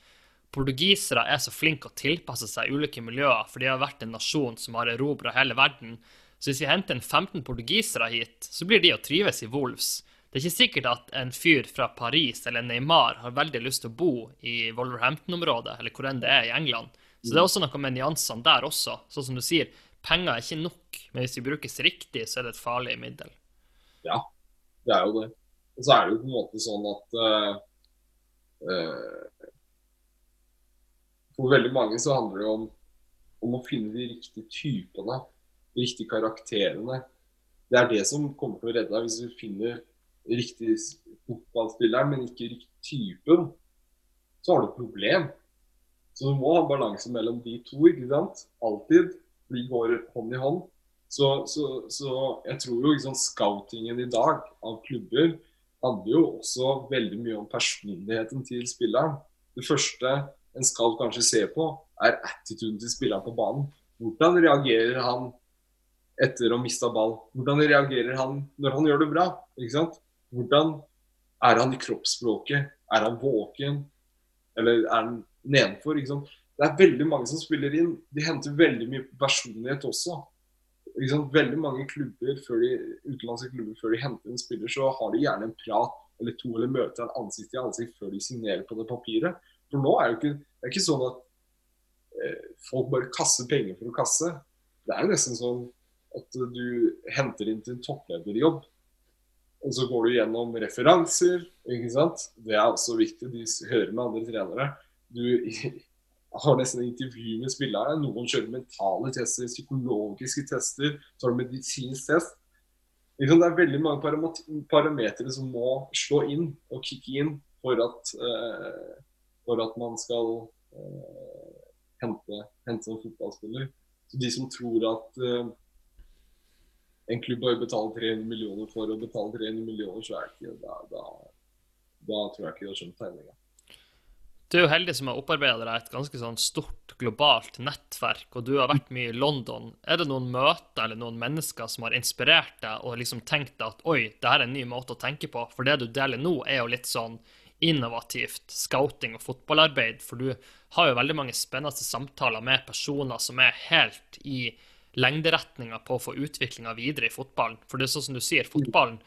portugisere er så flinke å tilpasse seg ulike miljøer, for de har vært en nasjon som har erobra hele verden. Så hvis vi henter en 15 portugisere hit, så blir de å trives i Wolves. Det er ikke sikkert at en fyr fra Paris eller Neymar har veldig lyst til å bo i Wolverhampton-området, eller hvor enn det er i England. Så det er også noe med nyansene der også. Sånn som du sier, penger er ikke nok, men hvis de brukes riktig, så er det et farlig middel. Ja, det er jo det. Og så er det jo på en måte sånn at uh, For veldig mange så handler det om, om å finne de riktige typene, de riktige karakterene. Det er det som kommer til å redde deg, hvis du finner riktig fotballspiller, men ikke riktig typen, så har du et problem. Så du må ha balanse mellom de to, ikke sant? Alltid. De går hånd i hånd. Så, så, så jeg tror jo liksom, scoutingen i dag av klubber handler jo også veldig mye om personligheten til spilleren. Det første en skal kanskje se på, er attituden til spilleren på banen. Hvordan reagerer han etter å ha mista ball? Hvordan reagerer han når han gjør det bra? Ikke sant? Hvordan er han i kroppsspråket? Er han våken? Eller er han nedenfor? Ikke sant? Det er veldig mange som spiller inn. De henter veldig mye personlighet også. Sant? Veldig mange klubber før de, utenlandske klubber før de henter en spiller, så har de gjerne en prat eller to, eller møter en ansikt til ansikt før de signerer på det papiret. For nå er det ikke, det er ikke sånn at eh, folk bare kasser penger for å kasse. Det er jo nesten sånn at du henter inn til en topplederjobb og så går du gjennom referanser. ikke sant? Det er også viktig. De hører med andre trenere. Du har nesten intervju med spillerne. Noen kjører mentale tester, psykologiske tester, så har du medisinsk test. Det er veldig mange parametere som må slå inn og kicke inn for at, uh, for at man skal uh, hente, hente en fotballspiller. Så De som tror at uh, en klubb bare betaler 300 millioner for å betale 300 millioner, så er det ikke da, da, da tror jeg ikke de har skjønt tegninga. Du er jo heldig som har opparbeida deg et ganske sånn stort globalt nettverk, og du har vært mye i London. Er det noen møter eller noen mennesker som har inspirert deg og liksom tenkt deg at oi, det her er en ny måte å tenke på? For det du deler nå, er jo litt sånn innovativt scouting og fotballarbeid, for du har jo veldig mange spennende samtaler med personer som er helt i lengderetninga på å få utviklinga videre i fotballen. For det er sånn som du sier, fotballen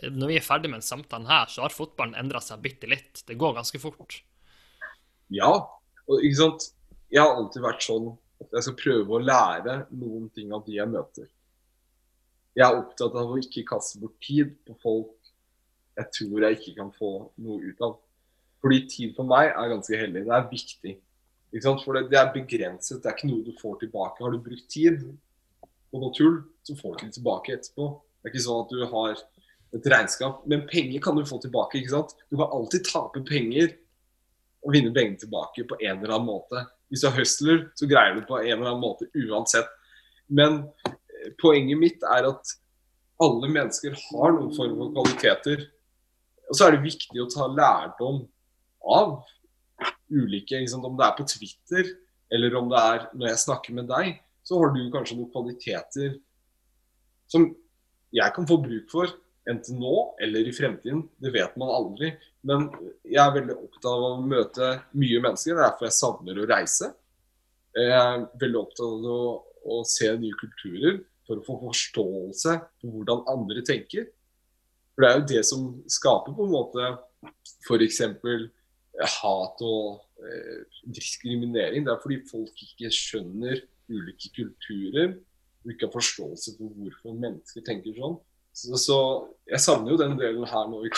Når vi er ferdig med en samtale her, så har fotballen endra seg bitte litt. Det går ganske fort. Ja, og ikke sant. Jeg har alltid vært sånn at jeg skal prøve å lære noen ting av de jeg møter. Jeg er opptatt av å ikke kaste bort tid på folk jeg tror jeg ikke kan få noe ut av. Fordi tid for meg er ganske hellig. Det er viktig. Ikke sant? For det, det, er begrenset, det er ikke noe du får tilbake. Har du brukt tid på noe tull, så får du det tilbake etterpå. Det er ikke sånn at du har et regnskap. Men penger kan du få tilbake. ikke sant? Du kan alltid tape penger og vinne pengene tilbake på en eller annen måte. Hvis du er hustler, så greier du på en eller annen måte uansett. Men eh, poenget mitt er at alle mennesker har noen form for kvaliteter. Og så er det viktig å ta lærdom av ulike liksom, Om det er på Twitter, eller om det er når jeg snakker med deg, så har du kanskje noen kvaliteter som jeg kan få bruk for. Enten nå eller i fremtiden. Det vet man aldri. Men jeg er veldig opptatt av å møte mye mennesker. Det er derfor jeg savner å reise. Jeg er veldig opptatt av å, å se nye kulturer for å få forståelse for hvordan andre tenker. For det er jo det som skaper på en måte f.eks hat og eh, diskriminering. Det er fordi folk ikke skjønner ulike kulturer og ikke har forståelse for hvorfor mennesker tenker sånn. Så, så jeg savner jo den delen her nå i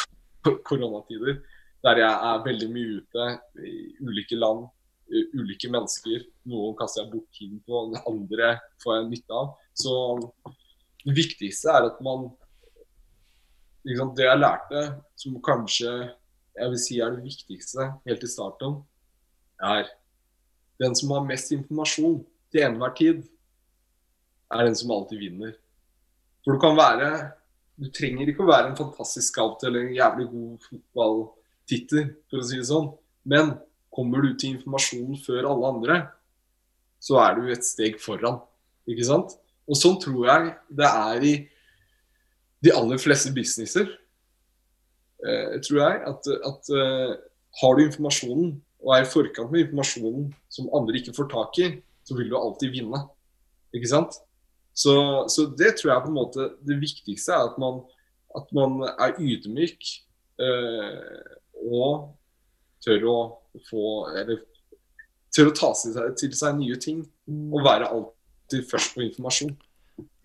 koronatider, der jeg er veldig mye ute i ulike land, ulike mennesker. Noen kaster jeg bort tiden på, den andre får jeg nytte av. Så det viktigste er at man liksom, Det jeg lærte, som kanskje jeg vil si er det viktigste helt i starten, er den som har mest informasjon til enhver tid, er den som alltid vinner. For du kan være Du trenger ikke å være en fantastisk scout eller en jævlig god fotballtitter, for å si det sånn. Men kommer du til informasjonen før alle andre, så er du et steg foran. Ikke sant? Og sånn tror jeg det er i de aller fleste businesser. Eh, tror jeg at, at eh, har du informasjonen og er i forkant med informasjonen som andre ikke får tak i, så vil du alltid vinne. Ikke sant? Så, så det tror jeg på en måte det viktigste er at man, at man er ydmyk eh, og tør å få Eller tør å ta til seg, til seg nye ting og være alltid først på informasjon.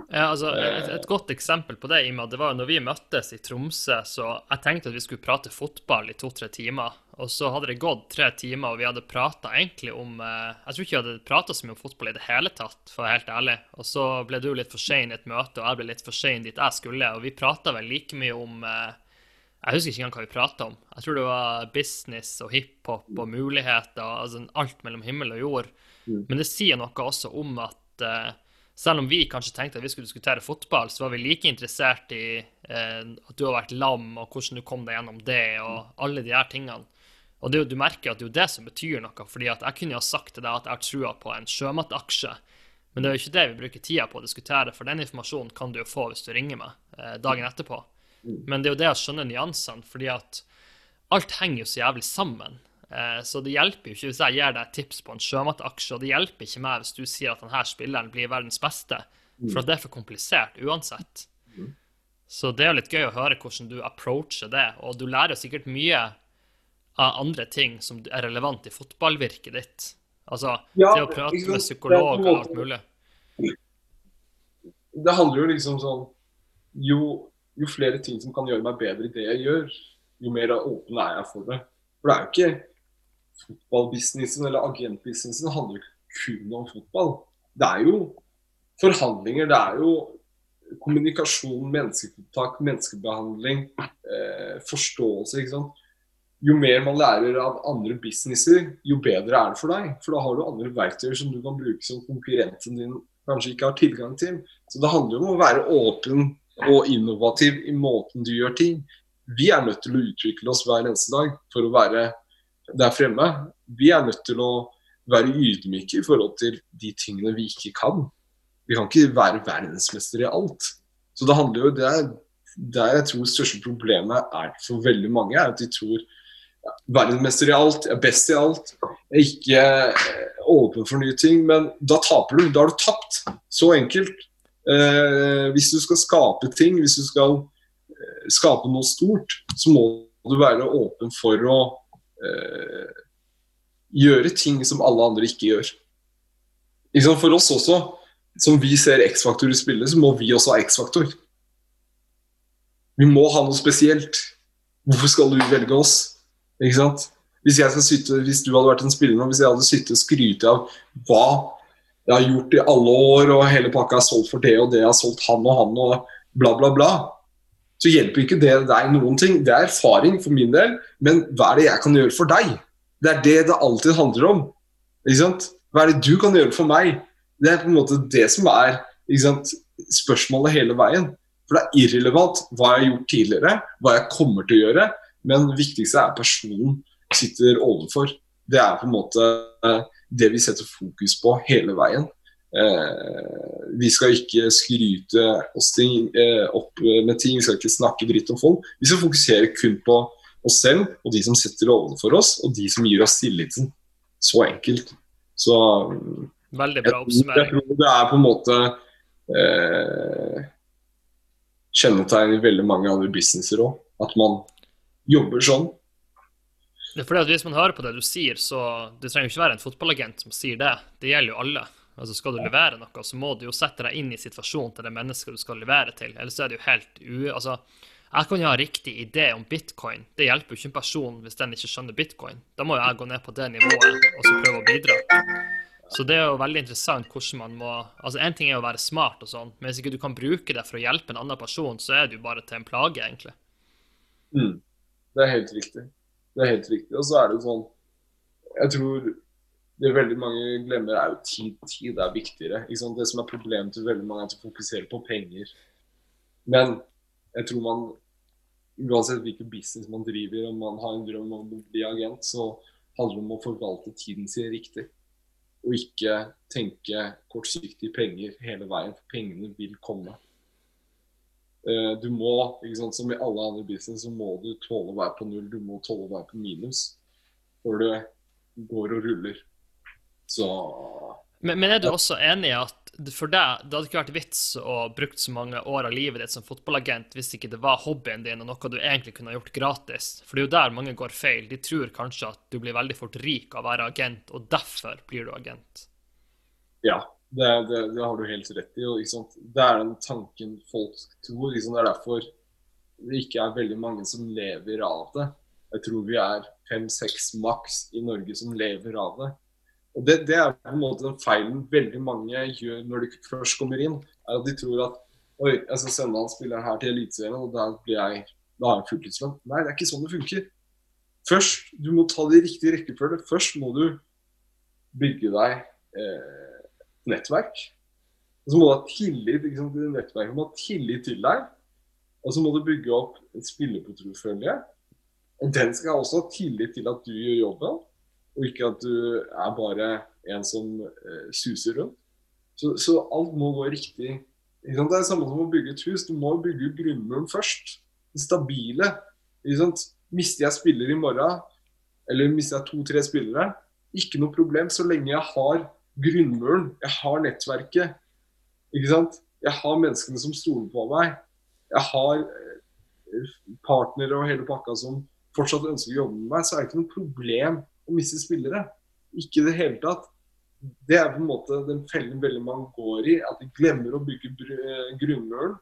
Ja, altså, et, et, godt eksempel på det Ima, det var når vi møttes i Tromsø, så jeg tenkte at vi skulle prate fotball i to-tre timer. Og så hadde det gått tre timer, og vi hadde prata egentlig om eh, Jeg tror ikke vi hadde prata så mye om fotball i det hele tatt, for å være helt ærlig. Og så ble du litt for sein i et møte, og jeg ble litt for sein dit jeg skulle. Og vi prata vel like mye om eh, Jeg husker ikke engang hva vi prata om. Jeg tror det var business og hiphop og muligheter, altså alt mellom himmel og jord. Mm. Men det sier noe også om at eh, selv om vi kanskje tenkte at vi skulle diskutere fotball, så var vi like interessert i eh, at du har vært lam, og hvordan du kom deg gjennom det, og alle de her tingene. Og det, du merker at det er jo det som betyr noe. fordi at jeg kunne ha sagt til deg at jeg har trua på en sjømataksje, men det er jo ikke det vi bruker tida på å diskutere, for den informasjonen kan du jo få hvis du ringer meg eh, dagen etterpå. Mm. Men det er jo det å skjønne nyansene, fordi at alt henger jo så jævlig sammen. Eh, så det hjelper jo ikke hvis jeg gir deg tips på en sjømataksje, og det hjelper ikke meg hvis du sier at denne spilleren blir verdens beste, for at det er for komplisert uansett. Så det er jo litt gøy å høre hvordan du approacher det, og du lærer jo sikkert mye av andre ting som er relevant i fotballvirket ditt. Altså ja, det å prate med psykolog og alt mulig. Det handler jo liksom sånn jo, jo flere ting som kan gjøre meg bedre i det jeg gjør, jo mer åpen er jeg for det. For det er jo ikke fotballbusinessen eller agentbusinessen handler ikke kun om fotball. Det er jo forhandlinger, det er jo kommunikasjon, menneskekontakt, menneskebehandling, eh, forståelse. ikke sant? Jo mer man lærer av andre businesser, jo bedre er det for deg. For da har du andre verktøy som du kan bruke som konkurrenten din kanskje ikke har tilgang til. Så det handler om å være åpen og innovativ i måten du gjør ting. Vi er nødt til å utvikle oss hver eneste dag for å være der fremme. Vi er nødt til å være ydmyke i forhold til de tingene vi ikke kan. Vi kan ikke være verdensmester i alt. Så det handler jo det er der jeg tror største problemet er for veldig mange, er at de tror verdensmester i alt, er best i alt, er ikke eh, åpen for nye ting. Men da taper du. Da har du tapt. Så enkelt. Eh, hvis du skal skape ting, hvis du skal eh, skape noe stort, så må du være åpen for å eh, gjøre ting som alle andre ikke gjør. Liksom for oss også, som vi ser X-faktor i spillet, så må vi også ha X-faktor. Vi må ha noe spesielt. Hvorfor skal du velge oss? Ikke sant? Hvis, sitte, hvis du hadde vært en spiller nå, hvis jeg hadde sittet og skrytt av hva jeg har gjort i alle år, og hele pakka er solgt for det og det, jeg har solgt han og han og bla, bla, bla, så hjelper ikke det deg noen ting. Det er erfaring for min del, men hva er det jeg kan gjøre for deg? Det er det det alltid handler om. Ikke sant? Hva er det du kan gjøre for meg? Det er på en måte det som er sant, spørsmålet hele veien. For det er irrelevant hva jeg har gjort tidligere, hva jeg kommer til å gjøre, men det viktigste er personen sitter overfor. Det er på en måte det vi setter fokus på hele veien. Eh, vi skal ikke skryte oss ting, eh, opp med ting, vi skal ikke snakke dritt om folk. Vi skal fokusere kun på oss selv og de som setter lovene for oss, og de som gir oss tilliten. Så enkelt. Så Veldig bra oppsummering. Jeg tror det er på en måte eh, kjennetegn i veldig mange andre businesser òg. At man jobber sånn. Det er fordi at Hvis man hører på det du sier, så det trenger jo ikke være en fotballagent som sier det. Det gjelder jo alle. Altså Skal du levere noe, så må du jo sette deg inn i situasjonen til det mennesket du skal levere til. Ellers er det jo helt u... Altså, jeg kan jo ha riktig idé om bitcoin. Det hjelper jo ikke en person hvis den ikke skjønner bitcoin. Da må jo jeg gå ned på det nivået og så prøve å bidra. Så det er jo veldig interessant hvordan man må Altså, én ting er å være smart og sånn, men hvis ikke du kan bruke det for å hjelpe en annen person, så er det jo bare til en plage, egentlig. Mm. Det er helt riktig. Det er helt riktig. Og så er det jo sånn Jeg tror det veldig mange glemmer, er jo tid. Tid er viktigere. Det som er problemet til veldig mange, er at de fokuserer på penger. Men jeg tror man Uansett hvilken business man driver, om man har en drøm om å bli agent, så handler det om å forvalte tiden sin riktig. Og ikke tenke kortsiktige penger hele veien, for pengene vil komme. Eh, du må, ikke sant, som i alle andre business, så må du tåle å være på null. Du må tåle å være på minus. For det går og ruller. Så Men, men er du også enig i at for deg, det hadde ikke vært vits å bruke så mange år av livet ditt som fotballagent hvis ikke det var hobbyen din og noe du egentlig kunne gjort gratis? For det er jo der mange går feil. De tror kanskje at du blir veldig fort rik av å være agent, og derfor blir du agent. Ja, det, det, det har du helt rett i. Og, det er den tanken folk tror. Liksom, det er derfor det ikke er veldig mange som lever av det. Jeg tror vi er fem-seks maks i Norge som lever av det. Og det, det, er på en måte den feilen veldig mange gjør når de først kommer inn. er At de tror at oi, jeg skal sende han spilleren her til Eliteserien, og da blir jeg da har jeg fulltidslønn. Nei, det er ikke sånn det funker. Først, Du må ta det i riktig rekkefølge. Først må du bygge deg eh, nettverk. Og så må du ha tillit liksom, til nettverket. Du må ha tillit til deg. Og så må du bygge opp et spillerportefølje. Den skal også ha tillit til at du gjør jobben og ikke at du er bare en som uh, suser rundt. Så, så, alt må gå riktig. Det er det samme som å bygge et hus. Du må bygge grunnmuren først. Det stabile. Mister jeg spiller i morgen, eller mister jeg to-tre spillere, ikke noe problem så lenge jeg har grunnmuren, jeg har nettverket. Ikke sant? Jeg har menneskene som stoler på meg. Jeg har eh, partnere og hele pakka som fortsatt ønsker å jobbe med meg, så er det ikke noe problem å miste spillere. Ikke i det hele tatt. Det er på en måte den fellen veldig mange går i, at de glemmer å bygge eh, grunnmuren.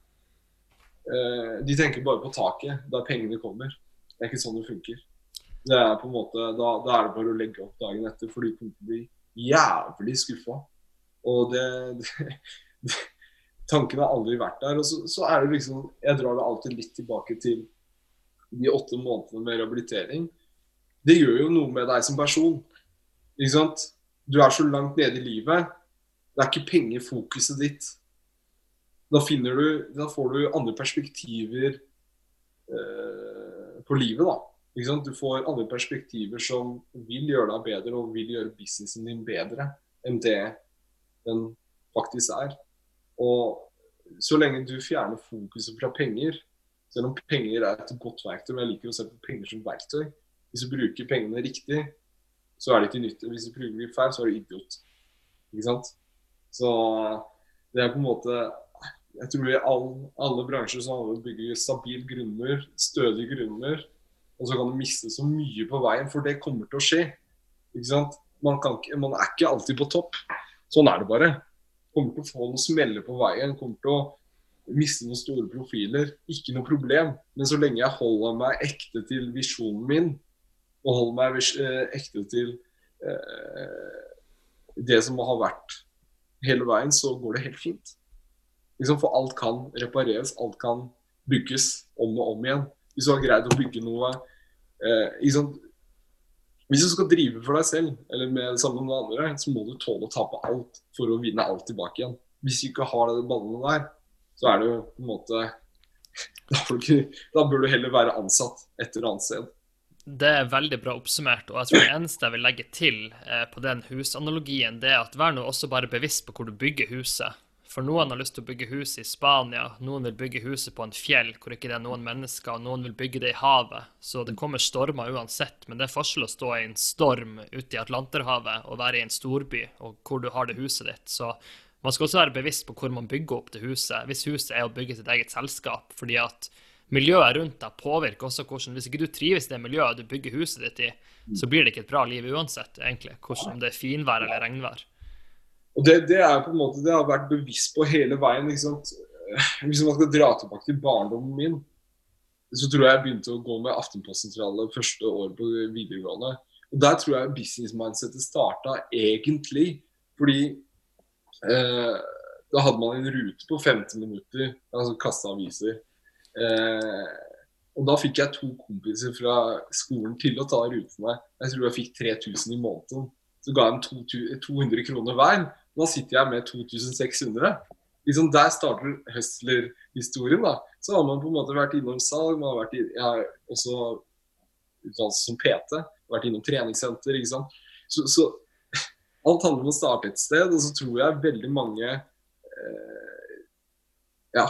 Eh, de tenker bare på taket, der pengene kommer. Det er ikke sånn det funker. Det er på en måte, da, da er det bare å legge opp dagen etter, for du kommer til å bli jævlig skuffa. Og det, det, Tanken har aldri vært der. Og så, så, er det liksom Jeg drar det alltid litt tilbake til de åtte månedene med rehabilitering det gjør jo noe med deg som person. Ikke sant? Du er så langt nede i livet. Det er ikke pengefokuset ditt. Da, finner du, da får du andre perspektiver eh, på livet, da. Ikke sant? Du får andre perspektiver som vil gjøre deg bedre, og vil gjøre businessen din bedre enn det den faktisk er. Og så lenge du fjerner fokuset fra penger, selv om penger er et godt verktøy, men jeg liker å se på penger som verktøy, hvis du bruker pengene riktig, så er det ikke nytte. Hvis du bruker dem feil, så er du idiot. Ikke sant? Så det er på en måte Jeg tror i all, alle bransjer så handler det om å bygge stabil grunnmur, stødig grunnmur. Og så kan du miste så mye på veien, for det kommer til å skje. Ikke sant? Man, ikke, man er ikke alltid på topp. Sånn er det bare. Kommer til å få noen smeller på veien. Kommer til å miste noen store profiler. Ikke noe problem. Men så lenge jeg holder meg ekte til visjonen min, og holder meg eh, ekte til eh, det som har vært hele veien, så går det helt fint. Liksom, for alt kan repareres, alt kan bygges om og om igjen. Hvis du har greid å bygge noe eh, liksom, Hvis du skal drive for deg selv, eller med sammen med andre, så må du tåle å tape alt for å vinne alt tilbake igjen. Hvis du ikke har de ballene der, så er det jo på en måte da, da bør du heller være ansatt et eller annet sted. Det er veldig bra oppsummert, og jeg tror det eneste jeg vil legge til eh, på den husanalogien, det er at vær nå også bare bevisst på hvor du bygger huset. For noen har lyst til å bygge huset i Spania, noen vil bygge huset på en fjell hvor ikke det er noen mennesker, og noen vil bygge det i havet. Så det kommer stormer uansett, men det er forskjell å stå i en storm ute i Atlanterhavet og være i en storby og hvor du har det huset ditt. Så man skal også være bevisst på hvor man bygger opp det huset, hvis huset er å bygge sitt eget selskap. fordi at miljøet rundt deg påvirker også hvordan Hvis ikke du trives i det miljøet du bygger huset ditt i, så blir det ikke et bra liv uansett, egentlig, hvordan det er finvær eller regnvær. Og det, det, er på en måte, det har vært bevisst på hele veien. ikke sant? Hvis man skal dra tilbake til barndommen min, så tror jeg jeg begynte å gå med Aftenposten-sentrale første år på videregående. Og Der tror jeg business-mindsetet starta egentlig fordi eh, da hadde man en rute på 50 minutter, altså kaste aviser. Eh, og da fikk jeg to kompiser fra skolen til å ta rutene. Jeg tror jeg fikk 3000 i måneden. Så ga jeg dem 200 kroner hver. Nå sitter jeg med 2600. Liksom der starter hustler-historien. da. Så har man på en måte vært innom salg, man har vært i, jeg har også utdannelse som PT. vært innom treningssenter. ikke sant? Så, så alt handler om å starte et sted, og så tror jeg veldig mange eh, Ja.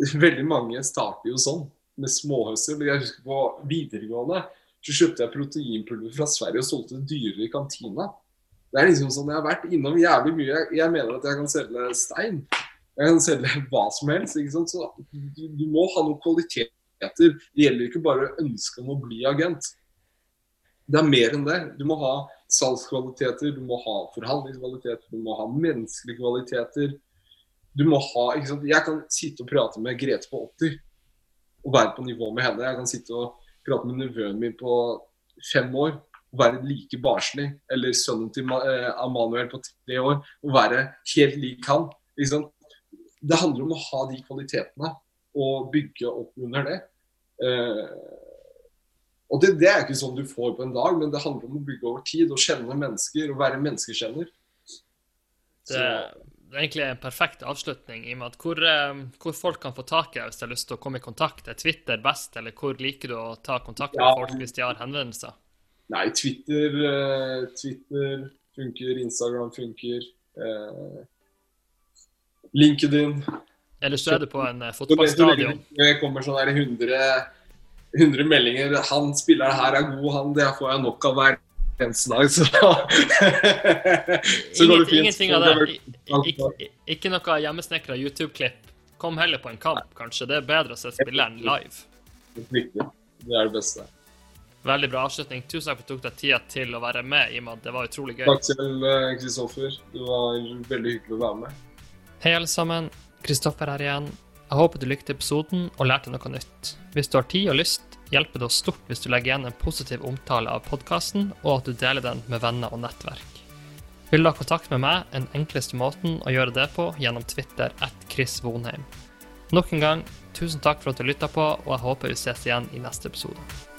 Veldig mange starter jo sånn, med småhøsel. Jeg husker på videregående så kjøpte jeg proteinpulver fra Sverige og solgte det dyrere i kantina. Det er liksom sånn, Jeg har vært innom jævlig mye. Jeg, mener at jeg kan selge stein. Jeg kan selge hva som helst. ikke sant? Så du, du må ha noen kvaliteter. Det gjelder ikke bare ønsket om å bli agent. Det er mer enn det. Du må ha salgskvaliteter, du må ha forhandlingskvaliteter, du må ha menneskelige kvaliteter. Du må ha, ikke sant? Jeg kan sitte og prate med Grete på 80 og være på nivå med henne. Jeg kan sitte og prate med nevøen min på fem år og være like barnslig. Eller sønnen til eh, Amanuel på tre år og være helt lik han. Det handler om å ha de kvalitetene og bygge opp under det. Uh, og det, det, er ikke sånn du får på en dag, men det handler om å bygge over tid og kjenne mennesker og være menneskekjenner. Så. det egentlig en perfekt avslutning, i og med at hvor, eh, hvor folk kan få tak i deg hvis de har lyst til å komme i kontakt. Er Twitter best, eller hvor liker du å ta kontakt med ja. folk hvis de har henvendelser? Nei, Twitter, uh, Twitter funker, Instagram funker. Uh, LinkedIn. Eller så er du på en fotballstadion. Det kommer sånn 100, 100 meldinger. 'Han spilleren her er god, han. Det får jeg nok av hver eneste dag, så, så går det fint. Ingenting av det. Ikke, ikke noe hjemmesnekra YouTube-klipp. Kom heller på en kamp, kanskje. Det er bedre å se spilleren live. Det er det beste. Veldig bra avslutning. Tusen takk for at du tok deg tida til å være med, i og med at det var utrolig gøy. Takk til Kristoffer. Det var veldig hyggelig å være med. Hei, alle sammen. Kristoffer her igjen. Jeg håper du likte episoden og lærte noe nytt. Hvis du har tid og lyst, hjelper det oss stort hvis du legger igjen en positiv omtale av podkasten, og at du deler den med venner og nettverk. Vil du ha kontakt med meg, er den enkleste måten å gjøre det på gjennom Twitter at Chris Vonheim. Nok en gang, tusen takk for at du lytta på, og jeg håper vi ses igjen i neste episode.